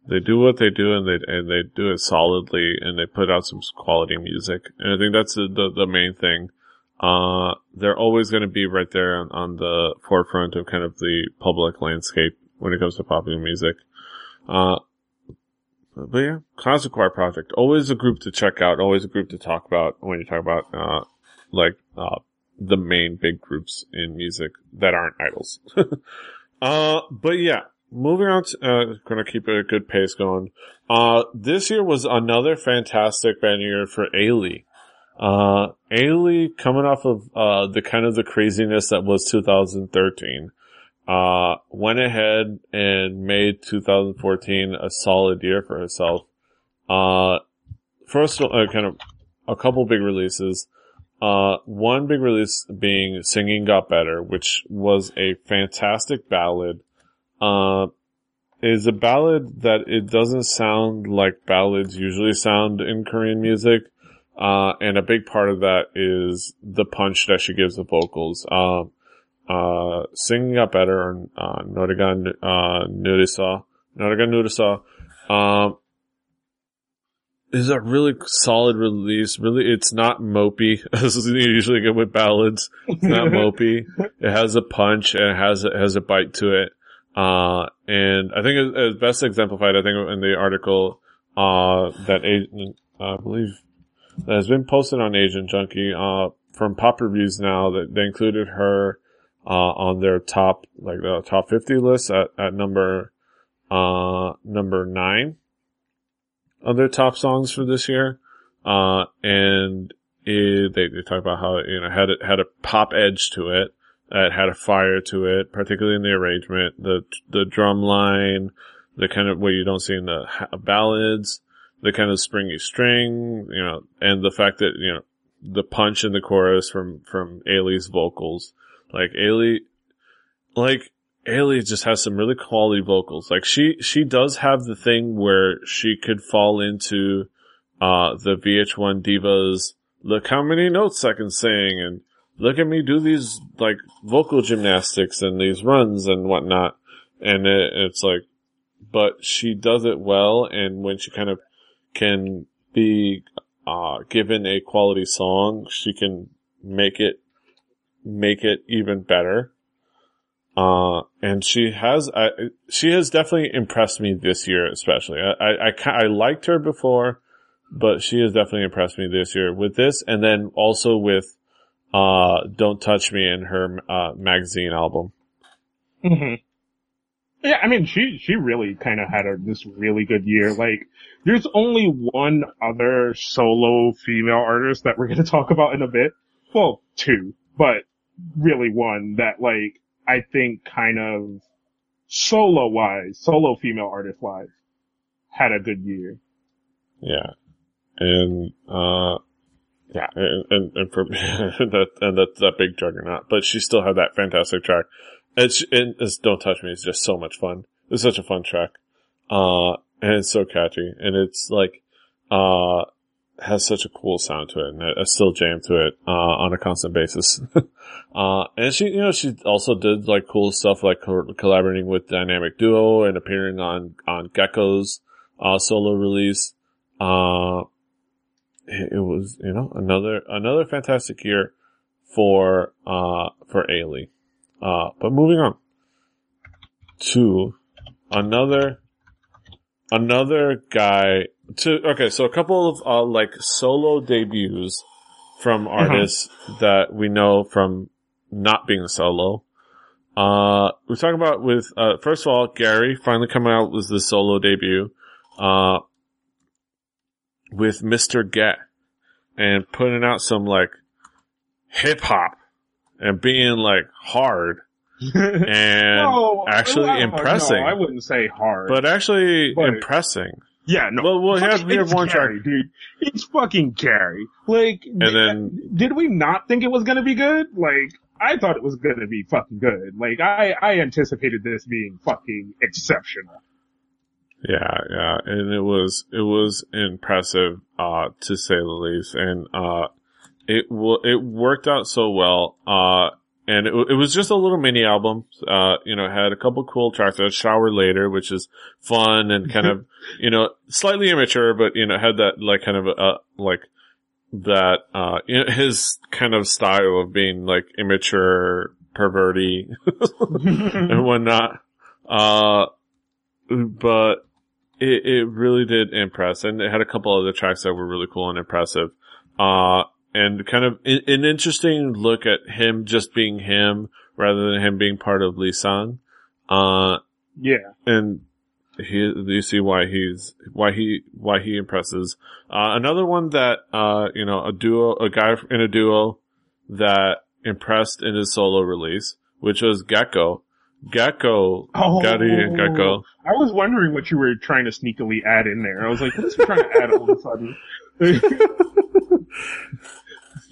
they do what they do and they and they do it solidly and they put out some quality music and I think that's the the, the main thing. Uh, they're always going to be right there on, on, the forefront of kind of the public landscape when it comes to popular music. Uh, but yeah, Clazziquai Project, always a group to check out, always a group to talk about when you talk about, uh, like, uh, the main big groups in music that aren't idols. [laughs] uh, but yeah, moving on to, uh, gonna keep a good pace going. Uh, this year was another fantastic band year for Ailee. Uh, Ailee coming off of, uh, the kind of the craziness that was 2013, uh, went ahead and made 2014 a solid year for herself. Uh, first, uh, kind of a couple big releases. Uh, one big release being Singing Got Better, which was a fantastic ballad. Uh, is a ballad that it doesn't sound like ballads usually sound in Korean music. Uh, and a big part of that is the punch that she gives the vocals. Uh, uh, singing got better on, uh, Noregan, uh, Nurisa, Noregan Nurisa, um, is a really solid release. Really, it's not mopey [laughs] as you usually get with ballads. It's not [laughs] mopey. It has a punch and it has, it has a bite to it. Uh, and I think it's best exemplified, I think, in the article, uh, that, I believe, that has been posted on Asian Junkie, uh, from Pop Reviews now that they included her, uh, on their top, like the top 50 list at, at number, uh, number nine of their top songs for this year. Uh, and it, they, they talk about how, you know, had it, had a pop edge to it. It had a fire to it, particularly in the arrangement, the, the drum line, the kind of what you don't see in the ballads, the kind of springy string, you know, and the fact that, you know, the punch in the chorus from, from Ailee's vocals. Like Ailee, like Ailee just has some really quality vocals. Like she, she does have the thing where she could fall into, uh, the VH1 divas, look how many notes I can sing and look at me do these like vocal gymnastics and these runs and whatnot. And it, it's like, but she does it well. And when she kind of can be, uh, given a quality song, she can make it, make it even better. Uh, and she has, I, she has definitely impressed me this year, especially. I, I, I, liked her before, but she has definitely impressed me this year with this. And then also with, uh, Don't Touch Me in her, uh, magazine album. hmm Yeah, I mean, she, she really kind of had a, this really good year. Like, there's only one other solo female artist that we're going [laughs] to talk about in a bit. Well, two, but really one that like, I think kind of solo wise, solo female artist wise, had a good year. Yeah. And, uh, yeah, and, and, and for [laughs] that, and that, that big juggernaut, but she still had that fantastic track. It's, and it's Don't Touch Me It's just so much fun. It's such a fun track. Uh, and it's so catchy and it's like, uh, has such a cool sound to it and I still jam to it, uh, on a constant basis. [laughs] uh, and she, you know, she also did like cool stuff like co- collaborating with Dynamic Duo and appearing on, on Gaeko's, uh, solo release. Uh, it, it was, you know, another, another fantastic year for, uh, for Ailee. Uh, but moving on to another, another guy to, okay, so a couple of, uh, like solo debuts from artists uh-huh. that we know from not being solo. Uh, we're talking about with, uh, first of all, Gary finally coming out with the solo debut, uh, with Mr. Gae and putting out some like hip hop and being like hard [laughs] and no, actually impressing. No, I wouldn't say hard, but actually but, impressing. Yeah, no. Well, we'll have, we have one track, dude. It's fucking Gary. Like, and did, then did we not think it was gonna be good? Like, I thought it was gonna be fucking good. Like, I I anticipated this being fucking exceptional. Yeah, yeah, and it was it was impressive, uh, to say the least, and uh, it w- it worked out so well. Uh, and it, it was just a little mini album. Uh, you know, had a couple cool tracks. I shower later, which is fun and kind of, [laughs] you know, slightly immature, but you know, had that like kind of a, like that uh you know, his kind of style of being like immature, perverty, [laughs] and whatnot. Uh, but it it really did impress, and it had a couple other tracks that were really cool and impressive. Uh, and kind of an interesting look at him just being him rather than him being part of Leessang. Uh, yeah. and he, you see why he's, why he, why he impresses. Uh, another one that, uh, you know, a duo, a guy in a duo that impressed in his solo release, which was Gaeko. Gaeko, Oh. Gary and Gaeko. I was wondering what you were trying to sneakily add in there. I was like, what is he trying to add all of a sudden? [laughs]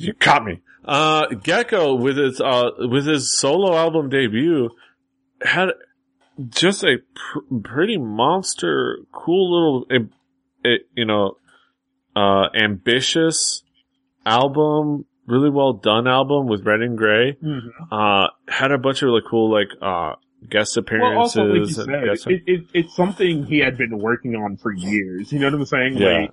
You caught me. Uh, Gaeko with his, uh, with his solo album debut had just a pr- pretty monster, cool little, um, it, you know, uh, ambitious album, really well done album with Red and Gray. Mhm. Uh, had a bunch of really cool, like, uh, guest appearances. Well, also, like you said, guest- it, it, it's something he had been working on for years. You know what I'm saying? Yeah. Like,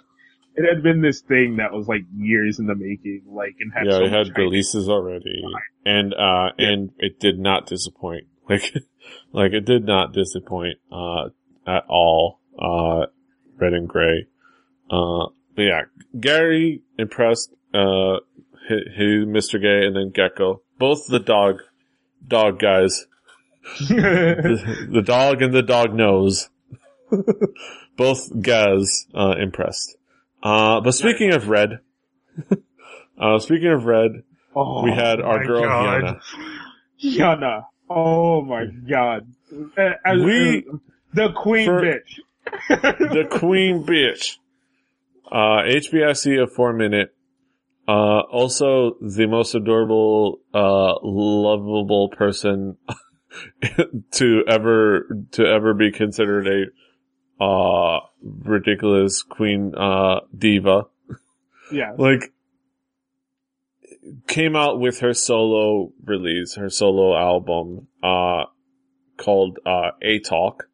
it had been this thing that was like years in the making, like, and had yeah, so it had releases already, and uh, Yeah. and it did not disappoint. [laughs] Like, like it did not disappoint uh at all. Uh, red and gray. Uh, but yeah, Gary impressed. Uh, he, he Mr. Gae, and then Gaeko, both the dog, dog guys, the, [laughs] the dog and the dog nose. [laughs] both guys uh, impressed. Uh, but speaking of red, [laughs] uh, speaking of red, oh, we had our girl God. Yana. Yana. Oh my god. Uh, as- We- the queen bitch. the queen bitch. Uh, HBIC of four minute. Uh, also the most adorable, uh, lovable person [laughs] to ever, to ever be considered a, uh, ridiculous queen, uh, diva. yeah. [laughs] like came out with her solo release, her solo album, uh, called, uh, A Talk.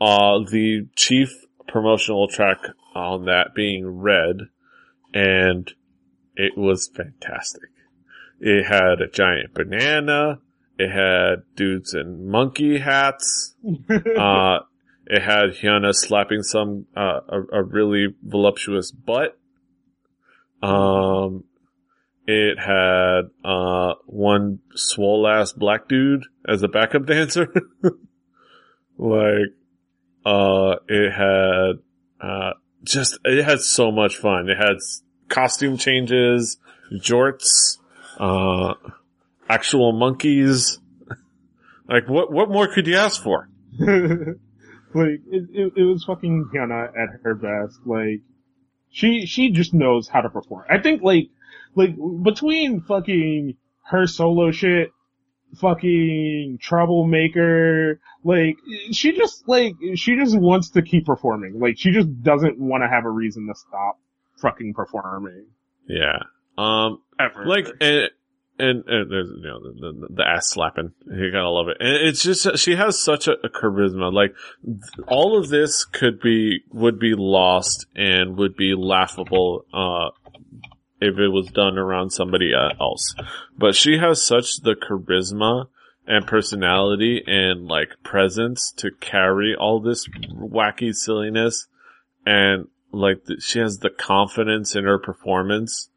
Uh, the chief promotional track on that being Red, and it was fantastic. It had a giant banana, it had dudes in monkey hats, [laughs] uh, it had Hyuna slapping some, uh, a, a really voluptuous butt. Um, it had, uh, one swole ass black dude as a backup [laughs] dancer. like, uh, it had, uh, just, it had so much fun. It had costume changes, jorts, uh, actual monkeys. [laughs] like, what, what more could you ask for? [laughs] like it, it, it was fucking Hyuna at her best. Like she she just knows how to perform. I think like like between fucking her solo shit, fucking troublemaker, like she just like she just wants to keep performing. Like she just doesn't want to have a reason to stop fucking performing Yeah. Um, ever. like and and, and there's you know the, the, the ass slapping. You gotta love it. And it's just she has such a, a charisma. Like all of this could be would be lost and would be laughable uh if it was done around somebody uh, else. But she has such the charisma and personality and like presence to carry all this wacky silliness. And like she has the confidence in her performance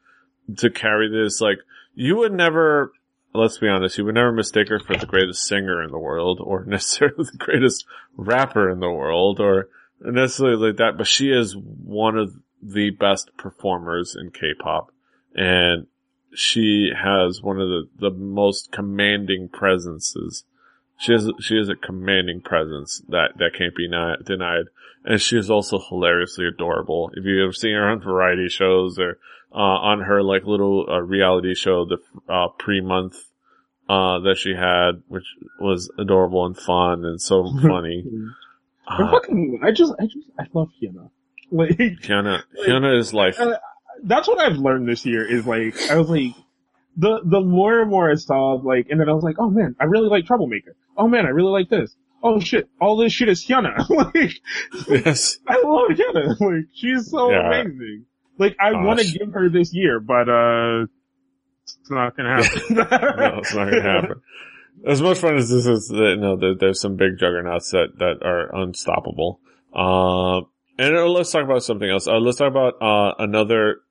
to carry this like you would never let's be honest you would never mistake her for the greatest singer in the world or [laughs] necessarily the greatest rapper in the world or necessarily like that but she is one of the best performers in k-pop. And she has one of the, the most commanding presences. She has she has a commanding presence that that can't be ni- denied. And she is also hilariously adorable. If you've ever seen her on variety shows or uh, on her like little uh, reality show, the uh, Free Month uh, that she had, which was adorable and fun and so [laughs] funny. I Uh, fucking I just I just I love Hyuna. [laughs] Like Hyuna, Hyuna is life. Uh, that's what I've learned this year is like, I was like, the, the more and more I saw, like, and then I was like, oh man, I really like Troublemaker. Oh man, I really like this. Oh shit, all this shit is Hyuna. [laughs] like, yes, I love Hyuna. Like, she's so Yeah. amazing. Like I Gosh. want to give her this year, but uh, it's not gonna happen. [laughs] no, it's not gonna happen. As much fun as this is, that no, there, there's some big juggernauts that that are unstoppable. Um, and uh, let's talk about something else. Uh, let's talk about uh another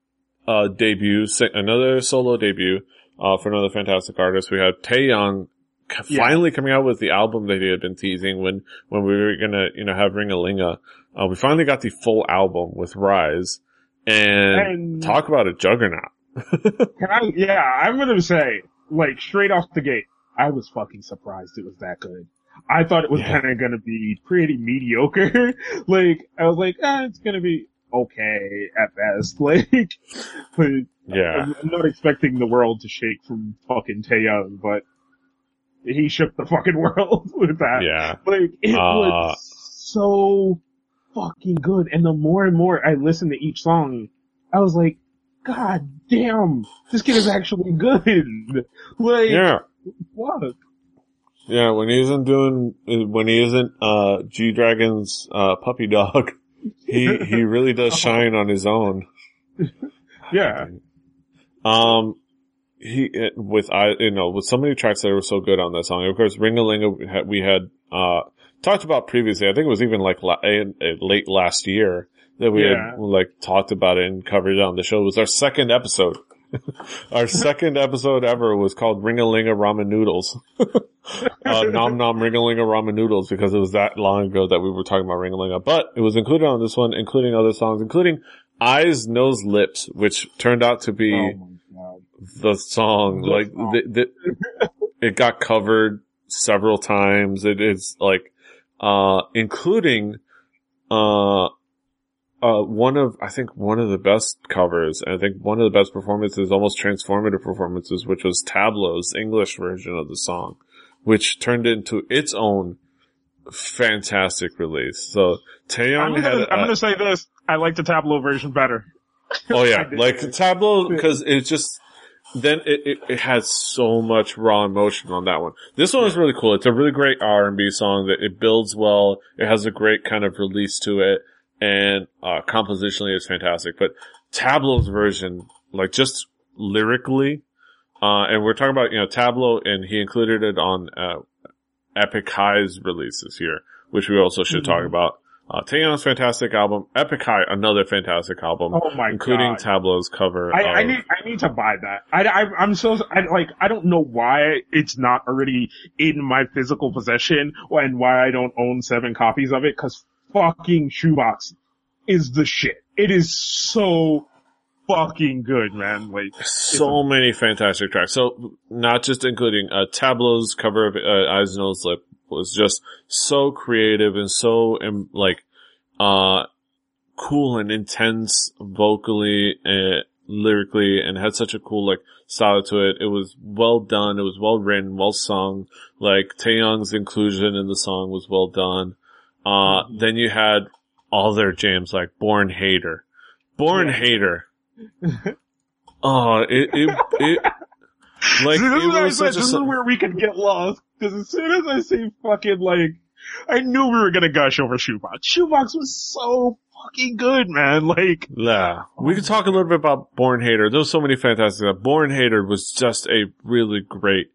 uh debut, another solo debut uh for another fantastic artist. We have Taeyang c- Yeah. finally coming out with the album that he had been teasing when when we were gonna you know have Ring a Linga. Uh, we finally got the full album with Rise, and, And- talk about a juggernaut. [laughs] Can I? Yeah, I'm gonna say, like, straight off the gate, I was fucking surprised it was that good. I thought it was Yeah. kind of gonna be pretty mediocre. [laughs] like, I was like, ah, it's gonna be okay at best. [laughs] Like, but Yeah. I'm I'm not expecting the world to shake from fucking Taeyang, but he shook the fucking world with that. Yeah. Like, it Uh, was so fucking good. And the more and more I listened to each song, I was like, God damn, this kid is actually good. [laughs] Like, Yeah. what? Yeah, when he isn't doing, when he isn't, uh, G Dragon's, uh, puppy dog, [laughs] he, he really does shine on his own. [laughs] Yeah. Um, he, with, I, you know, with so many tracks that were so good on that song. Of course, Ring a Linga, we had, uh, talked about previously. I think it was even like la- eh, eh, late last year that we Yeah. had, like, talked about it and covered it on the show. It was our second episode. [laughs] our [laughs] second episode ever was called Ring a Linga Ramen Noodles. [laughs] uh, nom nom ringalinga ramen noodles because it was that long ago that we were talking about ringalinga. But it was included on this one, including other songs, including Eyes, Nose, Lips, which turned out to be Oh the song. The like, song. The, the, it got covered several times. It is like, uh, including, uh, uh, one of, I think one of the best covers, and I think one of the best performances, almost transformative performances, which was Tablo's English version of the song, which turned into its own fantastic release. So I'm gonna, had, I'm gonna say this. I like the Tablo version better. Oh yeah, [laughs] like Tablo because it just then it, it it has so much raw emotion on that one. This one is really cool. It's a really great R and B song that it builds well. It has a great kind of release to it, and uh compositionally it's fantastic. But Tablo's version, like just lyrically, uh, and we're talking about you know Tablo, and he included it on uh Epic High's releases here, which we also should talk Mhm. about. Uh, Taeyang's fantastic album, Epic High, another fantastic album Oh my including god. Tablo's cover. I, I need I need to buy that. I, I I'm so I like I don't know why it's not already in my physical possession and why I don't own seven copies of it because fucking shoebox is the shit. It is so fucking good, man. Like so many fantastic tracks. So not just including uh, Tablo's cover of uh, Eyes Nose Lip was just so creative and so like uh cool and intense vocally and lyrically and had such a cool like style to it. It was well done. It was well written, well sung. Like Taeyang's inclusion in the song was well done. Uh, Mhm. then you had all their jams like Born Hater. Born Yeah. Hater. [laughs] Oh, it, it, it, like, See, this it is what I was said. a, This is where we could get lost. Because as soon as I say fucking like, I knew we were gonna gush over Shoebox. Shoebox was so fucking good, man. Like, yeah. We could talk a little bit about Born Hater. There's so many fantastic stuff. Born Hater was just a really great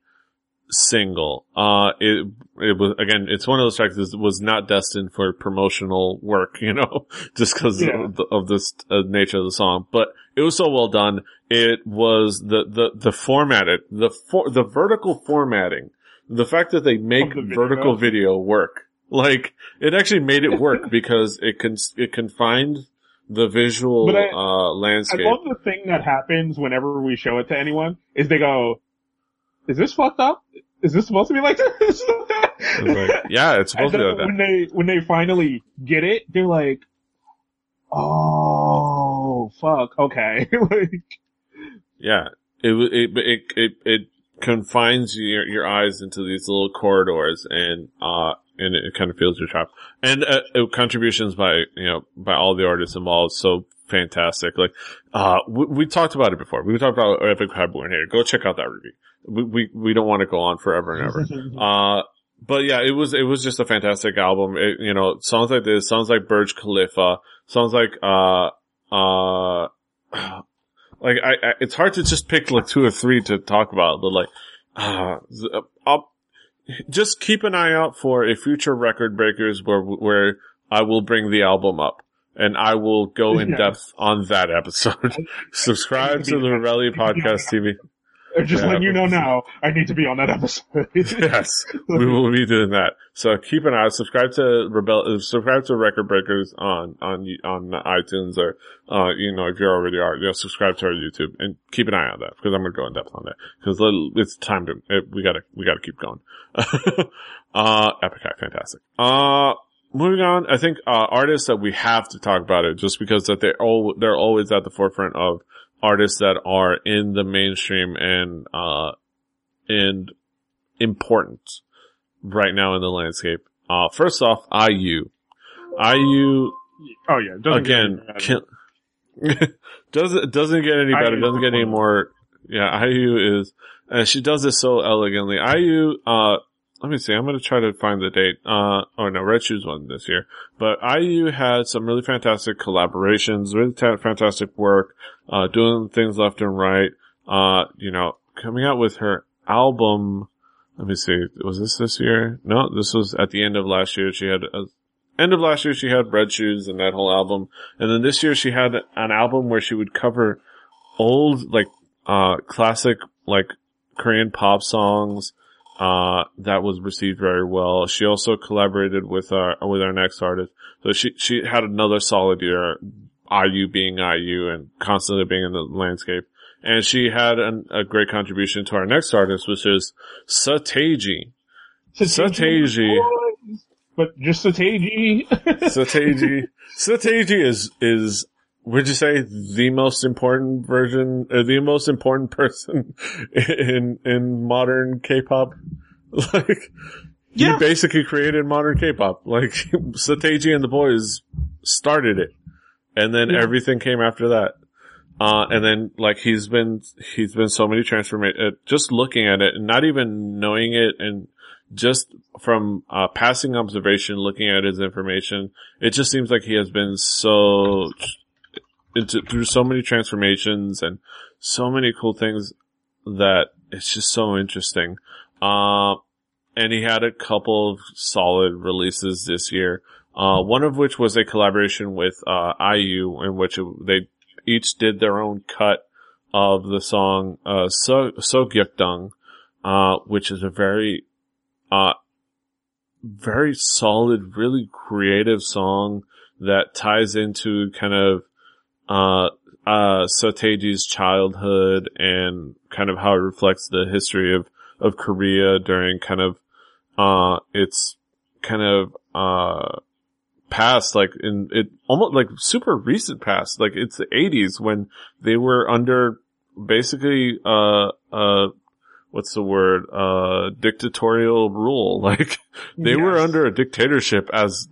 single. Uh, it, it was, again, it's one of those tracks that was not destined for promotional work, [laughs] you know, just because Yeah. of, the, of this uh, nature of the song, but it was so well done. It was the, the, the formatted, the for, the vertical formatting, the fact that they make the video. vertical video work, like, it actually made it work [laughs] because it can, it confined the visual, I- uh, landscape. I love the thing that happens whenever we show it to anyone is they go, "Is this fucked up? Is this supposed to be like this?" Like, yeah, it's supposed to be like that. when they when they finally get it, they're like, "Oh fuck, okay." [laughs] like, Yeah, it it it it, it confines your your eyes into these little corridors, and uh, and it kind of feels your trap. And uh, uh, contributions by you know by all the artists involved, so fantastic. Like, uh, we, we talked about it before. We talked about Epic Hardborn here. Go check out that review. We we we don't want to go on forever and ever. [laughs] Uh, but yeah, it was, it was just a fantastic album. It, you know, songs like this, sounds like Burj Khalifa, sounds like, uh, uh, [sighs] like I, I, it's hard to just pick like two or three to talk about, but like, uh, I'll, just keep an eye out for a future record breakers where, where I will bring the album up and I will go in Yeah. depth on that episode. [laughs] Subscribe to the Morelli Podcast TV. Or [laughs] just Yeah, letting you know now, I need to be on that episode. [laughs] yes, we will be doing that. So keep an eye. Subscribe to Rebel. uh, Subscribe to Record Breakers on on on iTunes or uh you know if you already are, you know, subscribe to our YouTube and keep an eye on that because I'm gonna go in depth on that because it's time to it, we gotta we gotta keep going. [laughs] uh, Epic fantastic. Uh. Moving on, I think uh, artists that we have to talk about it just because that they're all they're always at the forefront of artists that are in the mainstream and uh and important right now in the landscape. Uh, first off, IU. IU, oh yeah, doesn't again, kill- [laughs] doesn't, doesn't get any better, IU doesn't get any more, yeah, IU is, and she does this so elegantly. IU, uh, let me see, I'm gonna try to find the date, uh, oh no, Red Shoes won this year, but IU had some really fantastic collaborations, really ta- fantastic work, uh, doing things left and right, uh, you know, coming out with her album, let me see, was this this year? No, this was at the end of last year. She had a, end of last year she had Red Shoes and that whole album, and then this year she had an album where she would cover old like uh classic like Korean pop songs. Uh, that was received very well. She also collaborated with our with our next artist, so she she had another solid year. IU being IU and constantly being in the landscape. And she had an, a great contribution to our next artist, which is Seo Taiji. Sateji. But just Seo Taiji. Sateji. [laughs] Seo Taiji is, is, would you say the most important version, uh, the most important person [laughs] in, in modern K-pop? [laughs] Like, Yeah. he basically created modern K-pop. Like, [laughs] Seo Taiji and the boys started it. And then Yeah. everything came after that. Uh, and then like he's been, he's been so many transformation, uh, just looking at it and not even knowing it and just from, uh, passing observation, looking at his information, it just seems like he has been so, into, through so many transformations and so many cool things that it's just so interesting. Uh, and he had a couple of solid releases this year. Uh, one of which was a collaboration with, uh, IU in which it, they each did their own cut of the song, uh, So, So uh, which is a very, uh, very solid, really creative song that ties into kind of, uh, uh, Seo Taiji's childhood and kind of how it reflects the history of, of Korea during kind of, uh, its kind of, uh, past, like in it almost like super recent past, like it's the eighties when they were under basically, uh, uh, what's the word, uh, dictatorial rule. [laughs] Like they were under a dictatorship as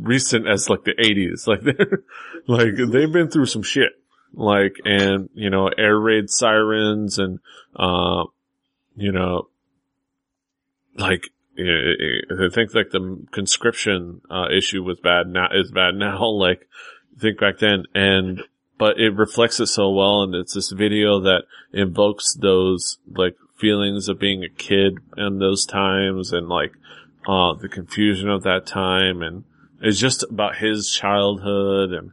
recent as like the eighties. [laughs] Like they're, like they've been through some shit. Like, and, you know, air raid sirens and, uh, you know, like, I I think like the conscription, uh, issue was bad now, is bad [laughs] now. Like, think back then and, but it reflects it so well and it's this video that invokes those like feelings of being a kid in those times and like, uh, the confusion of that time and it's just about his childhood and,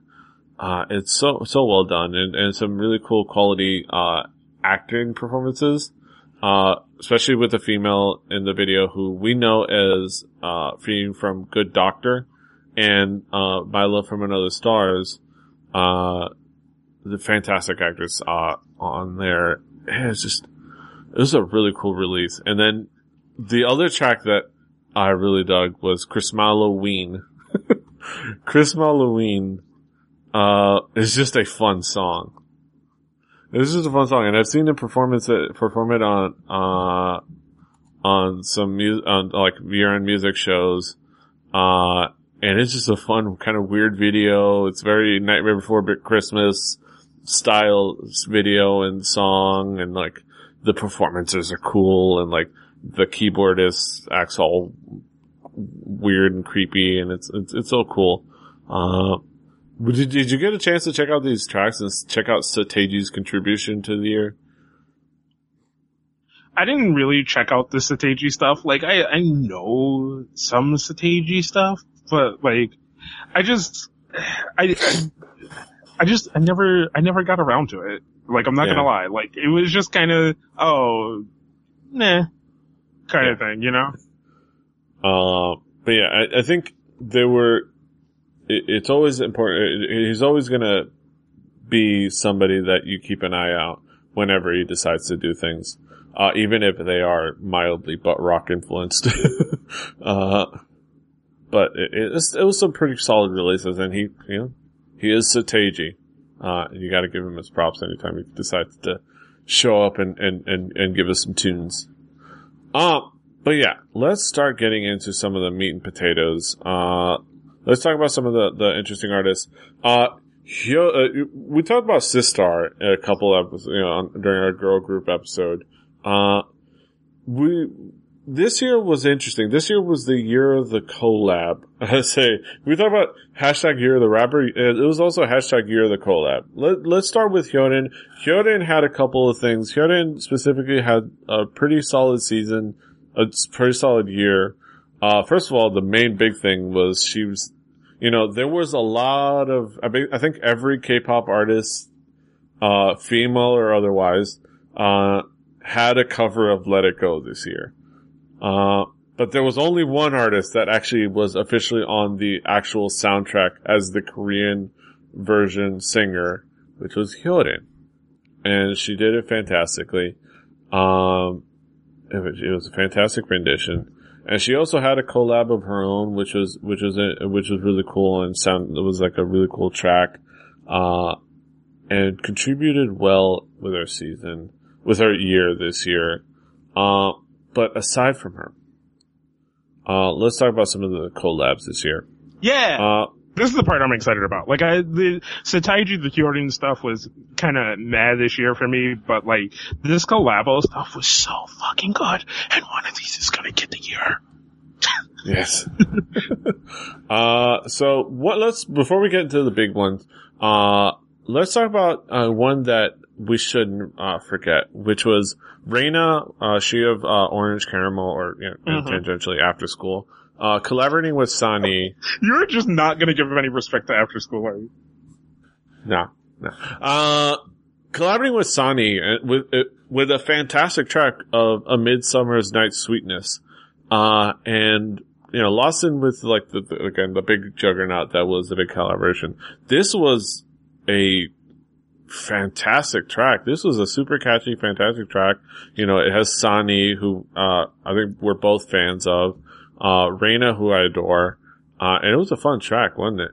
uh, it's so, so well done and, and some really cool quality, uh, acting performances. Uh, especially with the female in the video who we know as, uh, from Good Doctor and, uh, My Love from Another Stars, uh, the fantastic actress, uh, on there. It's just, it was a really cool release. And then the other track that I really dug was Christmalloween. [laughs] Christmalloween, uh, is just a fun song. This is a fun song, and I've seen him perform it, perform it on, uh, on some music, on like year-end music shows. Uh, and it's just a fun, kind of weird video. It's very Nightmare Before Christmas style video and song, and like the performances are cool, and like the keyboardist acts all weird and creepy, and it's it's it's so cool. Uh, Did, did you get a chance to check out these tracks and check out Seo Taiji's contribution to the year? I didn't really check out the Seo Taiji stuff. Like, I, I know some Seo Taiji stuff, but like, I just, [sighs] I, I, I just, I never, I never got around to it. Like, I'm not Yeah. gonna lie. Like, it was just kind of, oh, nah, kind of thing, you know? Uh, but yeah, I, I think there were. It, it's always important. it- he's always gonna be somebody that you keep an eye out whenever he decides to do things, uh, even if they are mildly butt rock influenced. [laughs] uh, but it, it, was, it was some pretty solid releases, and he, you know, he is Seo Taiji. Uh, and you got to give him his props anytime he decides to show up and, and, and, and give us some tunes. Um, but yeah, let's start getting into some of the meat and potatoes. Uh, let's talk about some of the, the interesting artists. Uh, Hyo, uh, we talked about Sistar a couple episodes, you know, during our girl group episode. Uh, we, this year was interesting. This year was the year of the collab. [laughs] I say, we talk about hashtag year of the rapper. It was also hashtag year of the collab. Let, let's start with Hyorin. Hyorin had a couple of things. Hyorin specifically had a pretty solid season, a pretty solid year. Uh, first of all, the main big thing was she was, you know, there was a lot of, I, I think every K-pop artist, uh, female or otherwise, uh, had a cover of Let It Go this year. Uh, but there was only one artist that actually was officially on the actual soundtrack as the Korean version singer, which was Hyorin. And she did it fantastically. Um, it was, a fantastic rendition. And she also had a collab of her own, which was, which was, a, which was really cool and sound, it was like a really cool track. Uh, and contributed well with her season, with her year this year. Uh, but aside from her, uh, let's talk about some of the collabs this year. Yeah! Uh, this is the part I'm excited about. Like I, the Seo Taiji, the Jordan stuff was kind of mad this year for me, but like this collabo stuff was so fucking good, and one of these is gonna get the year. [laughs] Yes. [laughs] uh, so what, let's, before we get into the big ones, uh, let's talk about, uh, one that we shouldn't, uh, forget, which was Raina, uh, she of, uh, Orange Caramel or, you know, Mhm. tangentially after school, uh, collaborating with Sani. [laughs] You're just not gonna give him any respect to after school, are you? No, no. Uh, collaborating with Sani uh, with, with a fantastic track of A Midsummer's Night's Sweetness. Uh, and, you know, Lawson with like the, the, again, the big juggernaut that was the big collaboration. This was a fantastic track. This was a super catchy, fantastic track. You know, it has Sani, who, uh, I think we're both fans of, uh, Raina, who I adore. Uh, and it was a fun track, wasn't it?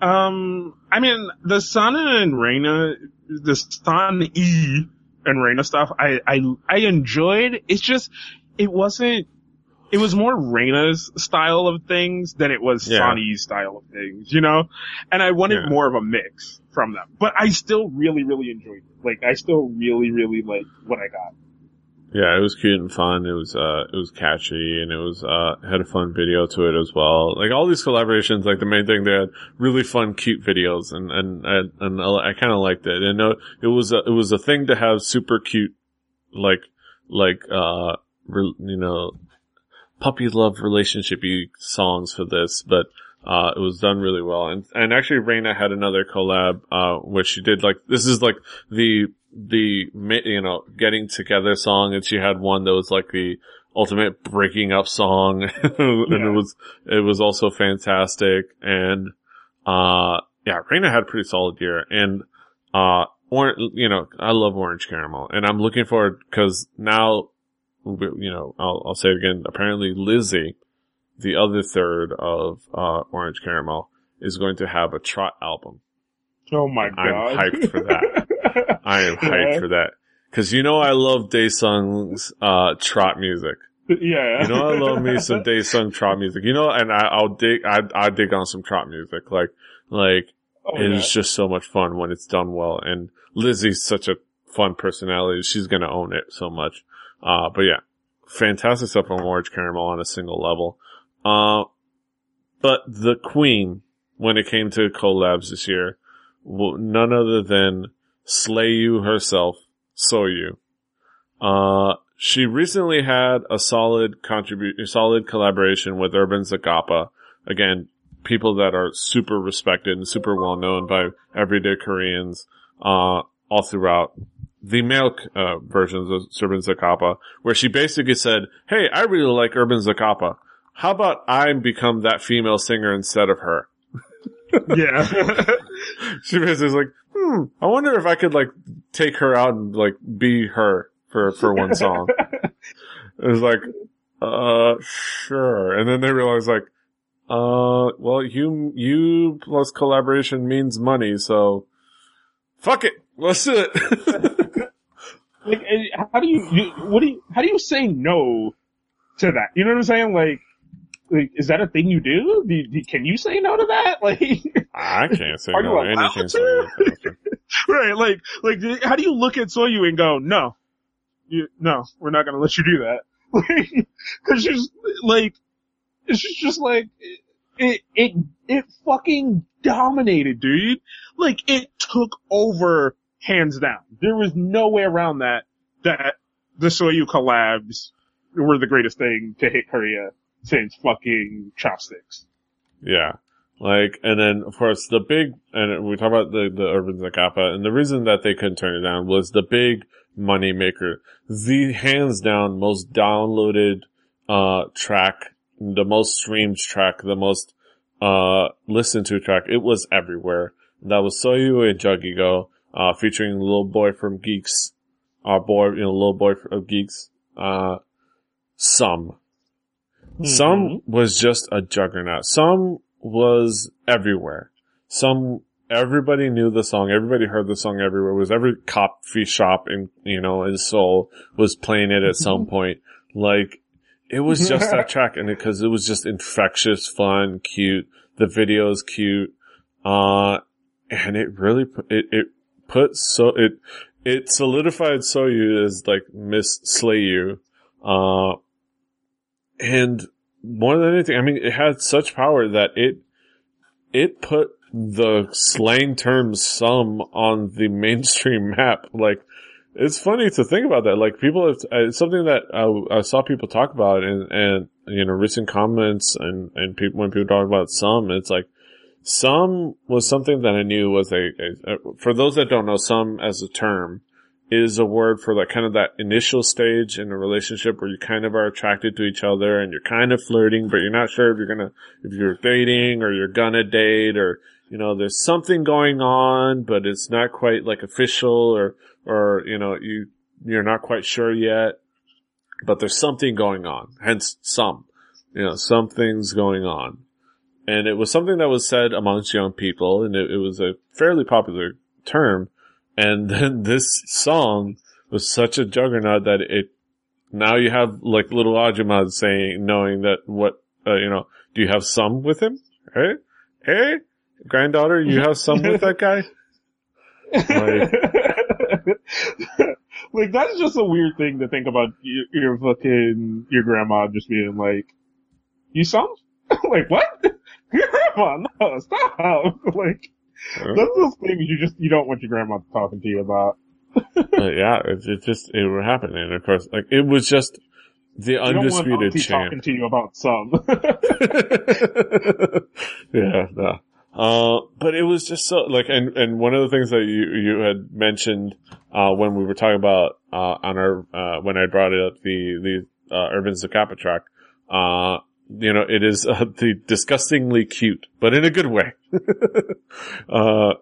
Um, I mean, the Sana and Raina, the San E and Raina stuff, I, I, I enjoyed. It's just, it wasn't, it was more Raina's style of things than it was Yeah. San E's style of things, you know? And I wanted Yeah. more of a mix from them. But I still really, really enjoyed it. Like, I still really, really liked what I got. Yeah, it was cute and fun. It was uh, it was catchy, and it was uh, had a fun video to it as well. Like all these collaborations, like the main thing, they had really fun, cute videos, and and and, and I kind of liked it. And uh, it was a, it was a thing to have super cute, like like uh, you know, puppy love relationshipy songs for this, but. Uh, it was done really well. And, and actually Raina had another collab, uh, where she did like, this is like the, the, you know, getting together song and she had one that was like the ultimate breaking up song. [laughs] and Yeah. it was, it was also fantastic. And, uh, yeah, Raina had a pretty solid year. And, uh, or, you know, I love orange caramel and I'm looking forward because now, you know, I'll, I'll say it again. Apparently Lizzie, the other third of, uh, orange caramel is going to have a trot album. Oh my god! I'm hyped for that. [laughs] I am hyped for that. Cause you know I love Daesung's, uh, trot music. yeah. You know I love me some [laughs] Day Daesung trot music. You know, and I, I'll dig, I, I dig on some trot music. Like, like, Oh, it yeah. is just so much fun when it's done well. And Lizzie's such a fun personality. She's gonna own it so much. Uh, but yeah, fantastic stuff on Orange Caramel on a single level. Uh, But the queen, when it came to collabs this year, none other than Slayu herself, Soyu. Uh, she recently had a solid contribute, solid collaboration with Urban Zacapa. Again, people that are super respected and super well known by everyday Koreans, uh, all throughout the male, uh, versions of Urban Zacapa, where she basically said, Hey, I really like Urban Zacapa. How about I become that female singer instead of her? [laughs] yeah. [laughs] she basically was like, hmm, I wonder if I could like take her out and like be her for, for one song. [laughs] it was like, uh, sure. And then they realized like, uh, well, you, you plus collaboration means money, so fuck it. Let's it. [laughs] like, how do you, you, what do you, how do you say no to that? You know what I'm saying? Like, like, is that a thing you do? do, you, can you say no to that? [laughs] Like, I can't say no to anything. [laughs] right, like, like, how do you look at Soyu and go, no, you, no, we're not gonna let you do that. Like, cause she's, like, she's just like, it, it, it fucking dominated, dude. Like, it took over hands down. There was no way around that, that the Soyu collabs were the greatest thing to hit Korea since fucking chopsticks. Yeah. Like, and then of course the big, and we talk about the, the Urban Zacapa, and the reason that they couldn't turn it down was the big money maker. The hands down most downloaded, uh, track, the most streamed track, the most, uh, listened to track. It was everywhere. That was Soyu and Juggy uh, featuring Little Boy from Geeks, our boy, you know, Little Boy of Geeks, uh, some. Mm-hmm. Some was just a juggernaut. Some was everywhere. Some everybody knew the song. Everybody heard the song everywhere. It was every coffee shop in you know in Seoul was playing it at some [laughs] point. Like it was just that [laughs] track, and because it, it, was just infectious, fun, cute. The video is cute, uh, and it really it it put so it it solidified Soyu as like Miss Slayu, uh, and more than anything, I mean, it had such power that it, it put the slang term some on the mainstream [laughs] map. Like, it's funny to think about that. Like, people have, uh, it's something that I, I saw people talk about and, and, you know, recent comments and, and people, when people talk about some, it's like, some was something that I knew was a, a, for those that don't know, some as a term, is a word for like kind of that initial stage in a relationship where you kind of are attracted to each other and you're kind of flirting, but you're not sure if you're gonna, if you're dating or you're gonna date or, you know, there's something going on, but it's not quite like official or, or, you know, you, you're not quite sure yet, but there's something going on. Hence some, you know, something's going on. And it was something that was said amongst young people and it, it was a fairly popular term and [laughs] then this song was such a juggernaut that it, now you have like little Ajumad saying, knowing that what, uh, you know, do you have some with him? Hey, hey, granddaughter, you have some with that guy? Like, [laughs] like that's just a weird thing to think about your, your fucking, your grandma just being like, you some? [laughs] like what? Grandma, [laughs] no, stop. [laughs] Like, that's those things you just you don't want your grandma talking to you about. [laughs] yeah, it, it just it would happen, and of course, like it was just the you undisputed champ. Talking to you about some. yeah, no. Uh, but it was just so like, and and one of the things that you you had mentioned uh, when we were talking about uh, on our uh, when I brought it up the the uh, Urban Zacapa track, uh, you know, it is [laughs] uh, the disgustingly cute, but in a good way. [laughs] uh,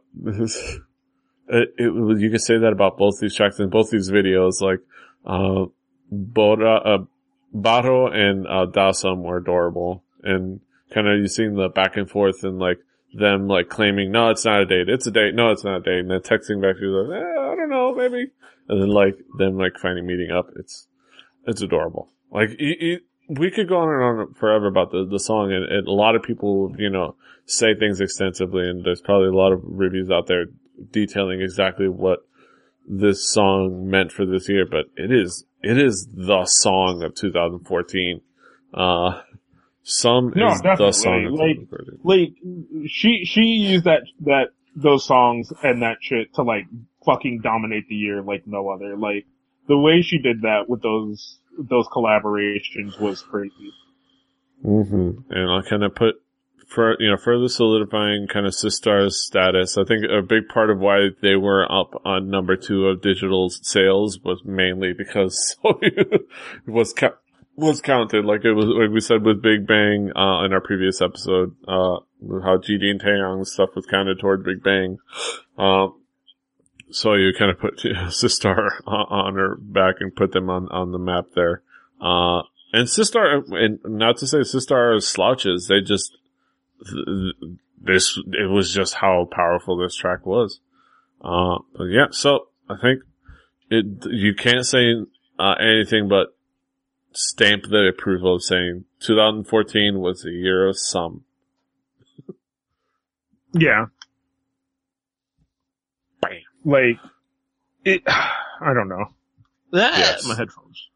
it, it, you can say that about both these tracks and both these videos. Like, uh, Bora, uh, Bato and uh, were adorable, and kind of you seen the back and forth and like them like claiming, no, it's not a date, it's a date, no, it's not a date, and then texting back to you like, eh, I don't know, maybe, and then like them like finally meeting up. It's it's adorable. Like we could go on and on forever about the, the song and, and, a lot of people, you know, say things extensively and there's probably a lot of reviews out there detailing exactly what this song meant for this year, but it is, it is the song of 2014. Uh, Some No, is the definitely. song. that's Like-. Like she she used that that those songs and that shit to like fucking dominate the year like no other. Like the way she did that with those those collaborations was crazy. hmm And I'll kind of put for you know further solidifying kind of Sistar's status. I think a big part of why they were up on number two of digital sales was mainly because [laughs] it was ca- was counted like it was like we said with Big Bang uh, in our previous episode. Uh, how GD and Taeyang's stuff was counted toward Big Bang. Um, so you kind of put [laughs] Sistar on her back and put them on, on the map there. Uh, and Sistar, and not to say Sistar slouches, they just, this, it was just how powerful this track was. Uh, but yeah, so I think it, you can't say, uh, anything but stamp the approval of saying 2014 was a year of some. Yeah. Bam. Like it [sighs] I don't know. Yes. My headphones.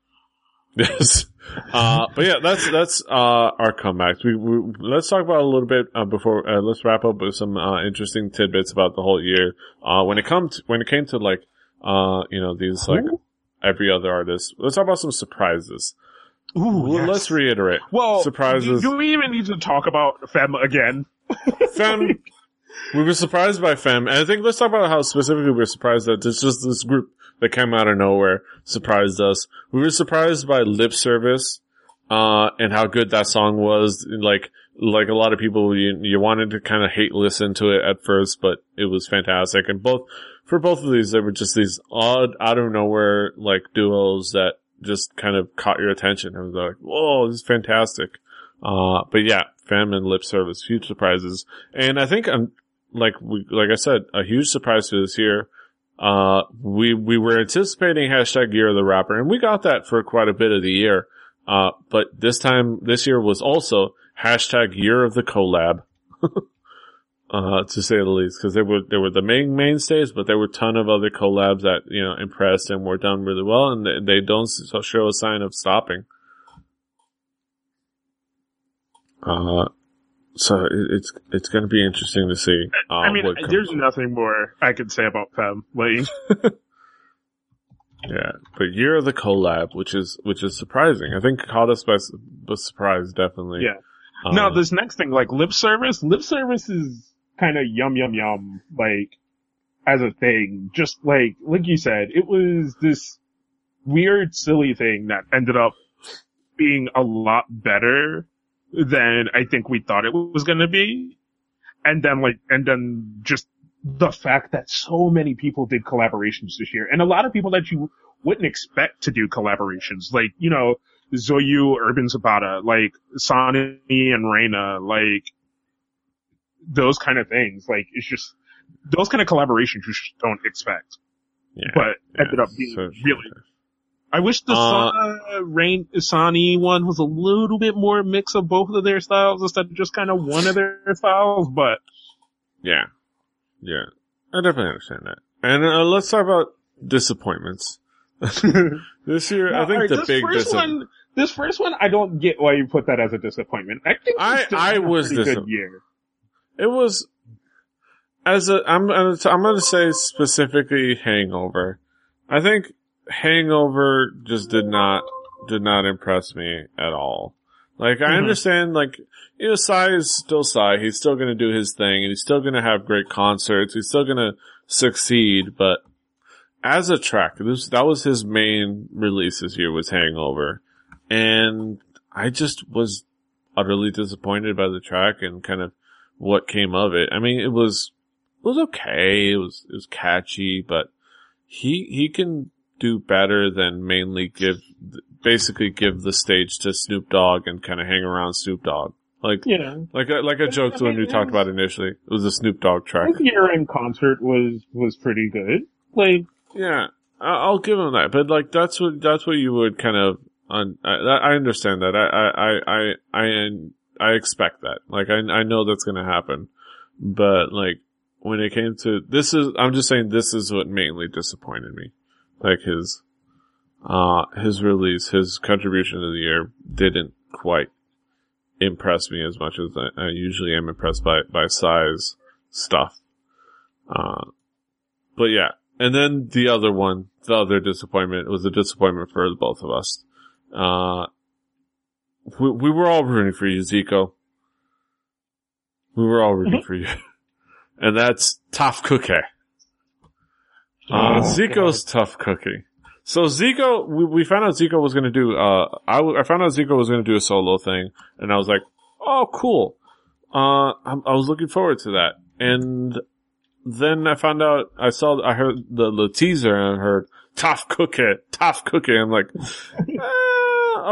Yes. Uh, but yeah, that's, that's, uh, our comebacks. We, we, let's talk about a little bit, uh, before, uh, let's wrap up with some, uh, interesting tidbits about the whole year. Uh, when it comes, when it came to like, uh, you know, these like every other artist, let's talk about some surprises. Ooh, Well, yes. Let's reiterate. well, surprises. Do we even need to talk about FEMM again? [laughs] FEMM, we were surprised by FEMM, and I think let's talk about how specifically we were surprised that it's just this group that came out of nowhere surprised us. We were surprised by Lip Service, uh, and how good that song was. Like, like a lot of people, you, you wanted to kind of hate listen to it at first, but it was fantastic. And both, for both of these, they were just these odd, out of nowhere, like duos that just kind of caught your attention. It was like, whoa, this is fantastic. Uh, but yeah, FEMM and Lip Service, huge surprises. And I think, um, like we, like I said, a huge surprise for this year. Uh, we, we were anticipating hashtag year of the rapper and we got that for quite a bit of the year. Uh, but this time, this year was also hashtag year of the collab. [laughs] uh, to say the least, cause they were, they were the main mainstays, but there were a ton of other collabs that, you know, impressed and were done really well and they, they don't show a sign of stopping. Uh, so it's, it's gonna be interesting to see. Uh, I mean, what comes. there's nothing more I could say about FEMM. Like, [laughs] Yeah, but year of the collab, which is which is surprising. I think caught us by by surprise, definitely. Yeah. Um, now this next thing, like lip service, lip service is kind of yum yum yum, like as a thing. Just like like you said, it was this weird, silly thing that ended up being a lot better than I think we thought it was going to be. And then like, and then just the fact that so many people did collaborations this year, and a lot of people that you wouldn't expect to do collaborations, like you know. Soyu, Urban Zacapa, like Sonny and Raina, like those kind of things. Like it's just those kind of collaborations you just don't expect, yeah, but yeah, ended up being so- really. I wish the Uh, uh, Rain Sonny one was a little bit more mix of both of their styles instead of just kind of one of their [laughs] styles, but Yeah, yeah, I definitely understand that. And uh, let's talk about disappointments. [laughs] this year, I think alright, the this big disappointment. one, this first one, I don't get why you put that as a disappointment. I think I- I was dis- good year. It was as a I'm I'm gonna say specifically Hangover. I think Hangover just did not did not impress me at all. Like I Mhm. understand, like you know, Psy is still Psy. He's still gonna do his thing, and he's still gonna have great concerts. He's still gonna succeed. But as a track, this that was his main release this year was Hangover, and I just was utterly disappointed by the track and kind of what came of it. I mean, it was it was okay. It was it was catchy, but he he can do better than mainly give basically give the stage to Snoop Dogg and kind of hang around Snoop Dogg. Like Yeah. like a, like a joke to when we talked about initially. It was a Snoop Dogg track. His year in concert was was pretty good. Like Yeah, I- I'll give him that. But like that's what that's what you would kind of. Un- I, I understand that. I I I I I, I expect that. Like I I know that's gonna happen. But like when it came to this is I'm just saying this is what mainly disappointed me. Like his uh his release, his contribution to the year didn't quite impress me as much as I, I usually am impressed by by Psy's stuff. Uh, but yeah, and then the other one, the other disappointment was a disappointment for both of us. Uh, we, we were all rooting for you, Zico. We were all rooting for you. [laughs] And that's tough cookie. Uh, Oh, Zico's tough cookie. So Zico, we, we found out Zico was gonna do, uh, I, w- I found out Zico was gonna do a solo thing, and I was like, oh, cool. Uh, I, I was looking forward to that. And then I found out, I saw, I heard the, the teaser and I heard, tough cookie, tough cookie. I'm like, [laughs]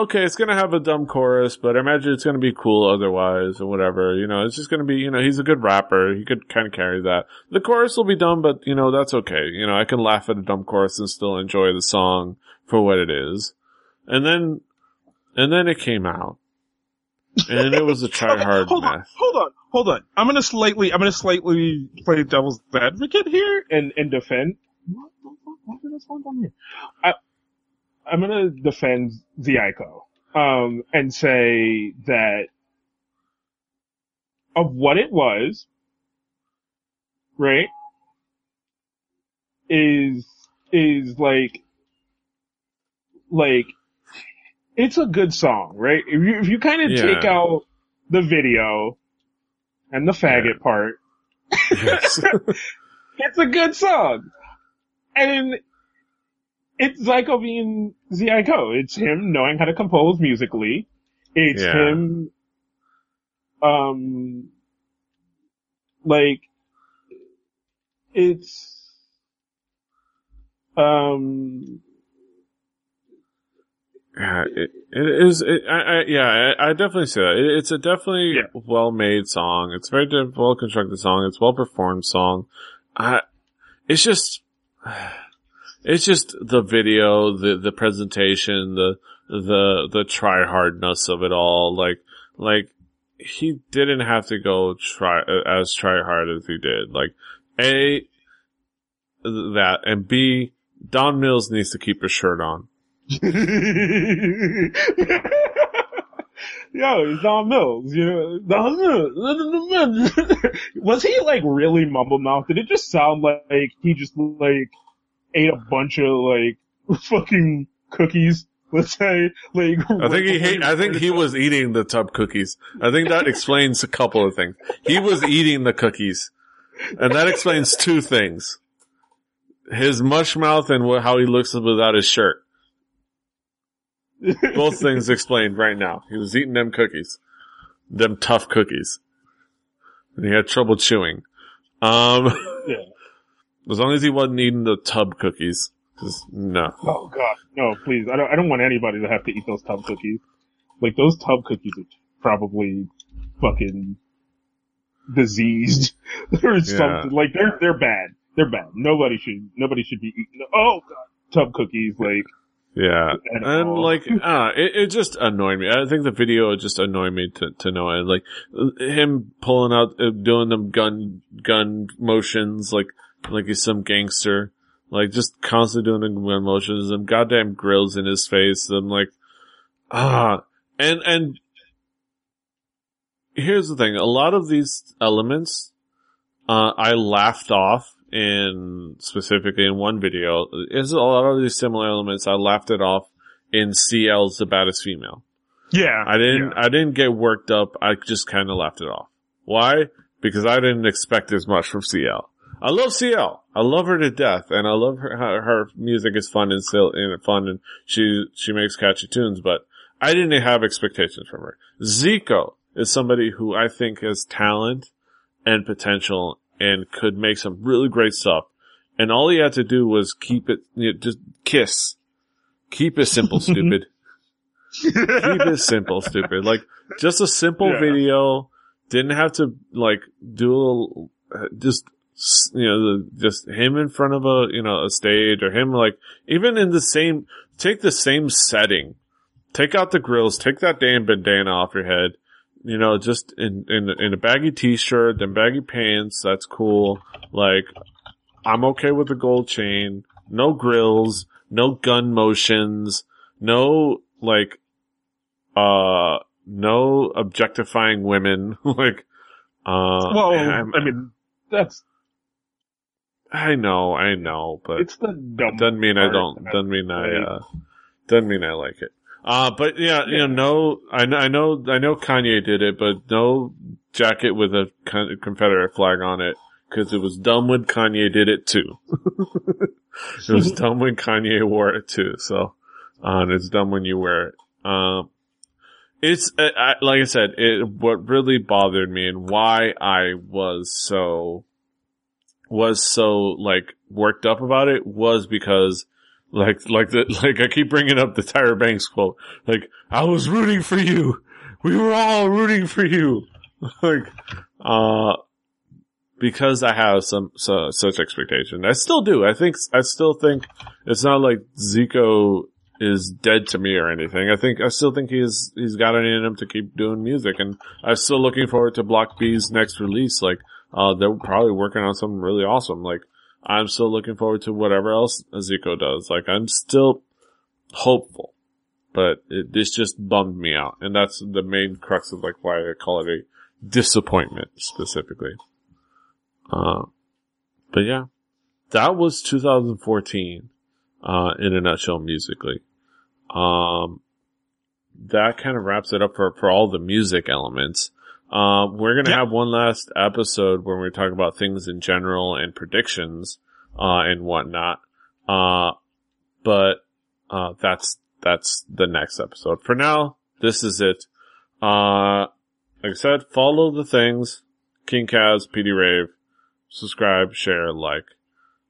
okay, it's gonna have a dumb chorus, but I imagine it's gonna be cool otherwise or whatever. You know, it's just gonna be, you know, he's a good rapper. He could kind of carry that. The chorus will be dumb, but you know, that's okay. You know, I can laugh at a dumb chorus and still enjoy the song for what it is. And then, and then it came out. And it was a [laughs] try hard hold on, mess. hold on, hold on. I'm gonna slightly, I'm gonna slightly play devil's advocate here and and defend. What the fuck? Why did I spawn down here? I, I'm gonna defend Zico, um, and say that of what it was, right? Is is like like it's a good song, right? If you if you kind of Yeah. take out the video and the faggot part, Yes. [laughs] it's a good song. And it's Zico being Zico. It's him knowing how to compose musically. It's Yeah. him, um, like, it's, um, Yeah, it, it is. It, I, I, yeah, I, I definitely say that. It, it's a definitely Yeah. well-made song. It's a very well constructed song. It's well performed song. I, it's just, it's just the video, the the presentation, the the the try hardness of it all. Like like he didn't have to go try as try hard as he did. Like a that and b Don Mills needs to keep his shirt on. [laughs] Yo, Don Mills, you know, Don Mills. [laughs] Was he like really mumble mouth? Did it just sound like he just like ate a bunch of like [laughs] fucking cookies? Let's say, like. I think he hate, I think he was eating the tub cookies. I think that explains a couple of things. He was eating the cookies. And that explains two things. His mush mouth and wh- how he looks without his shirt. Both things explained right now. He was eating them cookies. Them tough cookies. And he had trouble chewing. Um, Yeah. As long as he wasn't eating the tub cookies. no. Oh god, no, please. I don't. I don't want anybody to have to eat those tub cookies. Like those tub cookies are probably fucking diseased [laughs] or something. Like they're they're bad. They're bad. Nobody should nobody should be eating. Oh god, tub cookies. Like Yeah. And all. like, ah, it, it just annoyed me. I think the video just annoyed me to, to no end. Like, him pulling out, uh, doing them gun, gun motions, like, like he's some gangster. Like, just constantly doing the gun motions and goddamn grills in his face. I'm like, ah, and, and here's the thing. A lot of these elements, uh, I laughed off in specifically in one video. Is a lot of these similar elements. I laughed it off in CL's The Baddest Female. yeah, I didn't, I didn't get worked up. I just kind of laughed it off. Why? Because I didn't expect as much from CL. I love CL. I love her to death, and I love her. Her, her music is fun and still and fun, and she she makes catchy tunes. But I didn't have expectations from her. Zico is somebody who I think has talent and potential and could make some really great stuff. And all he had to do was keep it, you know, just kiss. Keep it simple, [laughs] stupid. Keep it simple, stupid. Like, just a simple Yeah. video. Didn't have to, like, do a, uh, just, s- you know, the, just him in front of a, you know, a stage or him, like, even in the same, take the same setting. Take out the grills, take that damn bandana off your head. You know, just in, in, in a baggy t-shirt and baggy pants. That's cool. Like, I'm okay with the gold chain. No grills, no gun motions, no like, uh, no objectifying women. [laughs] like, uh, Well, I mean, that's I know, I know, but it's the dumb. doesn't mean I don't. Doesn't mean I. Uh, doesn't mean I like it. Uh, but yeah, you know, no, I know, I know, I know Kanye did it, but no jacket with a Confederate flag on it because it was dumb when Kanye did it too. [laughs] it was [laughs] dumb when Kanye wore it too. So, uh, and it's dumb when you wear it. Um, it's uh, I, like I said, it what really bothered me and why I was so was so like worked up about it was because like like the [laughs] like I keep bringing up the Tyra Banks quote. Like I was rooting for you. We were all rooting for you. [laughs] Like uh because I have some so, such expectation. I still do. I think I still think it's not like Zico is dead to me or anything. I think I still think he's he's got it in him to keep doing music and I'm still looking forward to Block B's next release. Like uh, they're probably working on something really awesome. Like, I'm still looking forward to whatever else Zico does. Like, I'm still hopeful, but it, this just bummed me out. And that's the main crux of like why I call it a disappointment specifically. Uh, but yeah, that was 2014, uh, in a nutshell musically. Um, that kind of wraps it up for, for all the music elements. Uh, we're gonna Yeah. have one last episode where we talk about things in general and predictions, uh, and whatnot. Uh, but, uh, that's, that's the next episode. For now, this is it. Uh, like I said, follow the things, King Kaz, PD Rave, subscribe, share, like.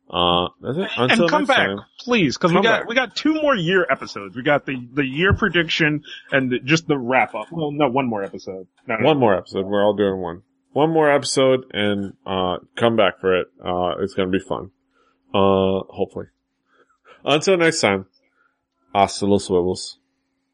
Uh, that's it. Until and come next back, time. please, because we got back. we got two more year episodes. We got the the year prediction and the, just the wrap up. Well, no, one more episode. No, no, One more episode. We're all doing one. One more episode and, uh, come back for it. Uh, it's gonna be fun. Uh, hopefully. Until next time. Hasta los huevos.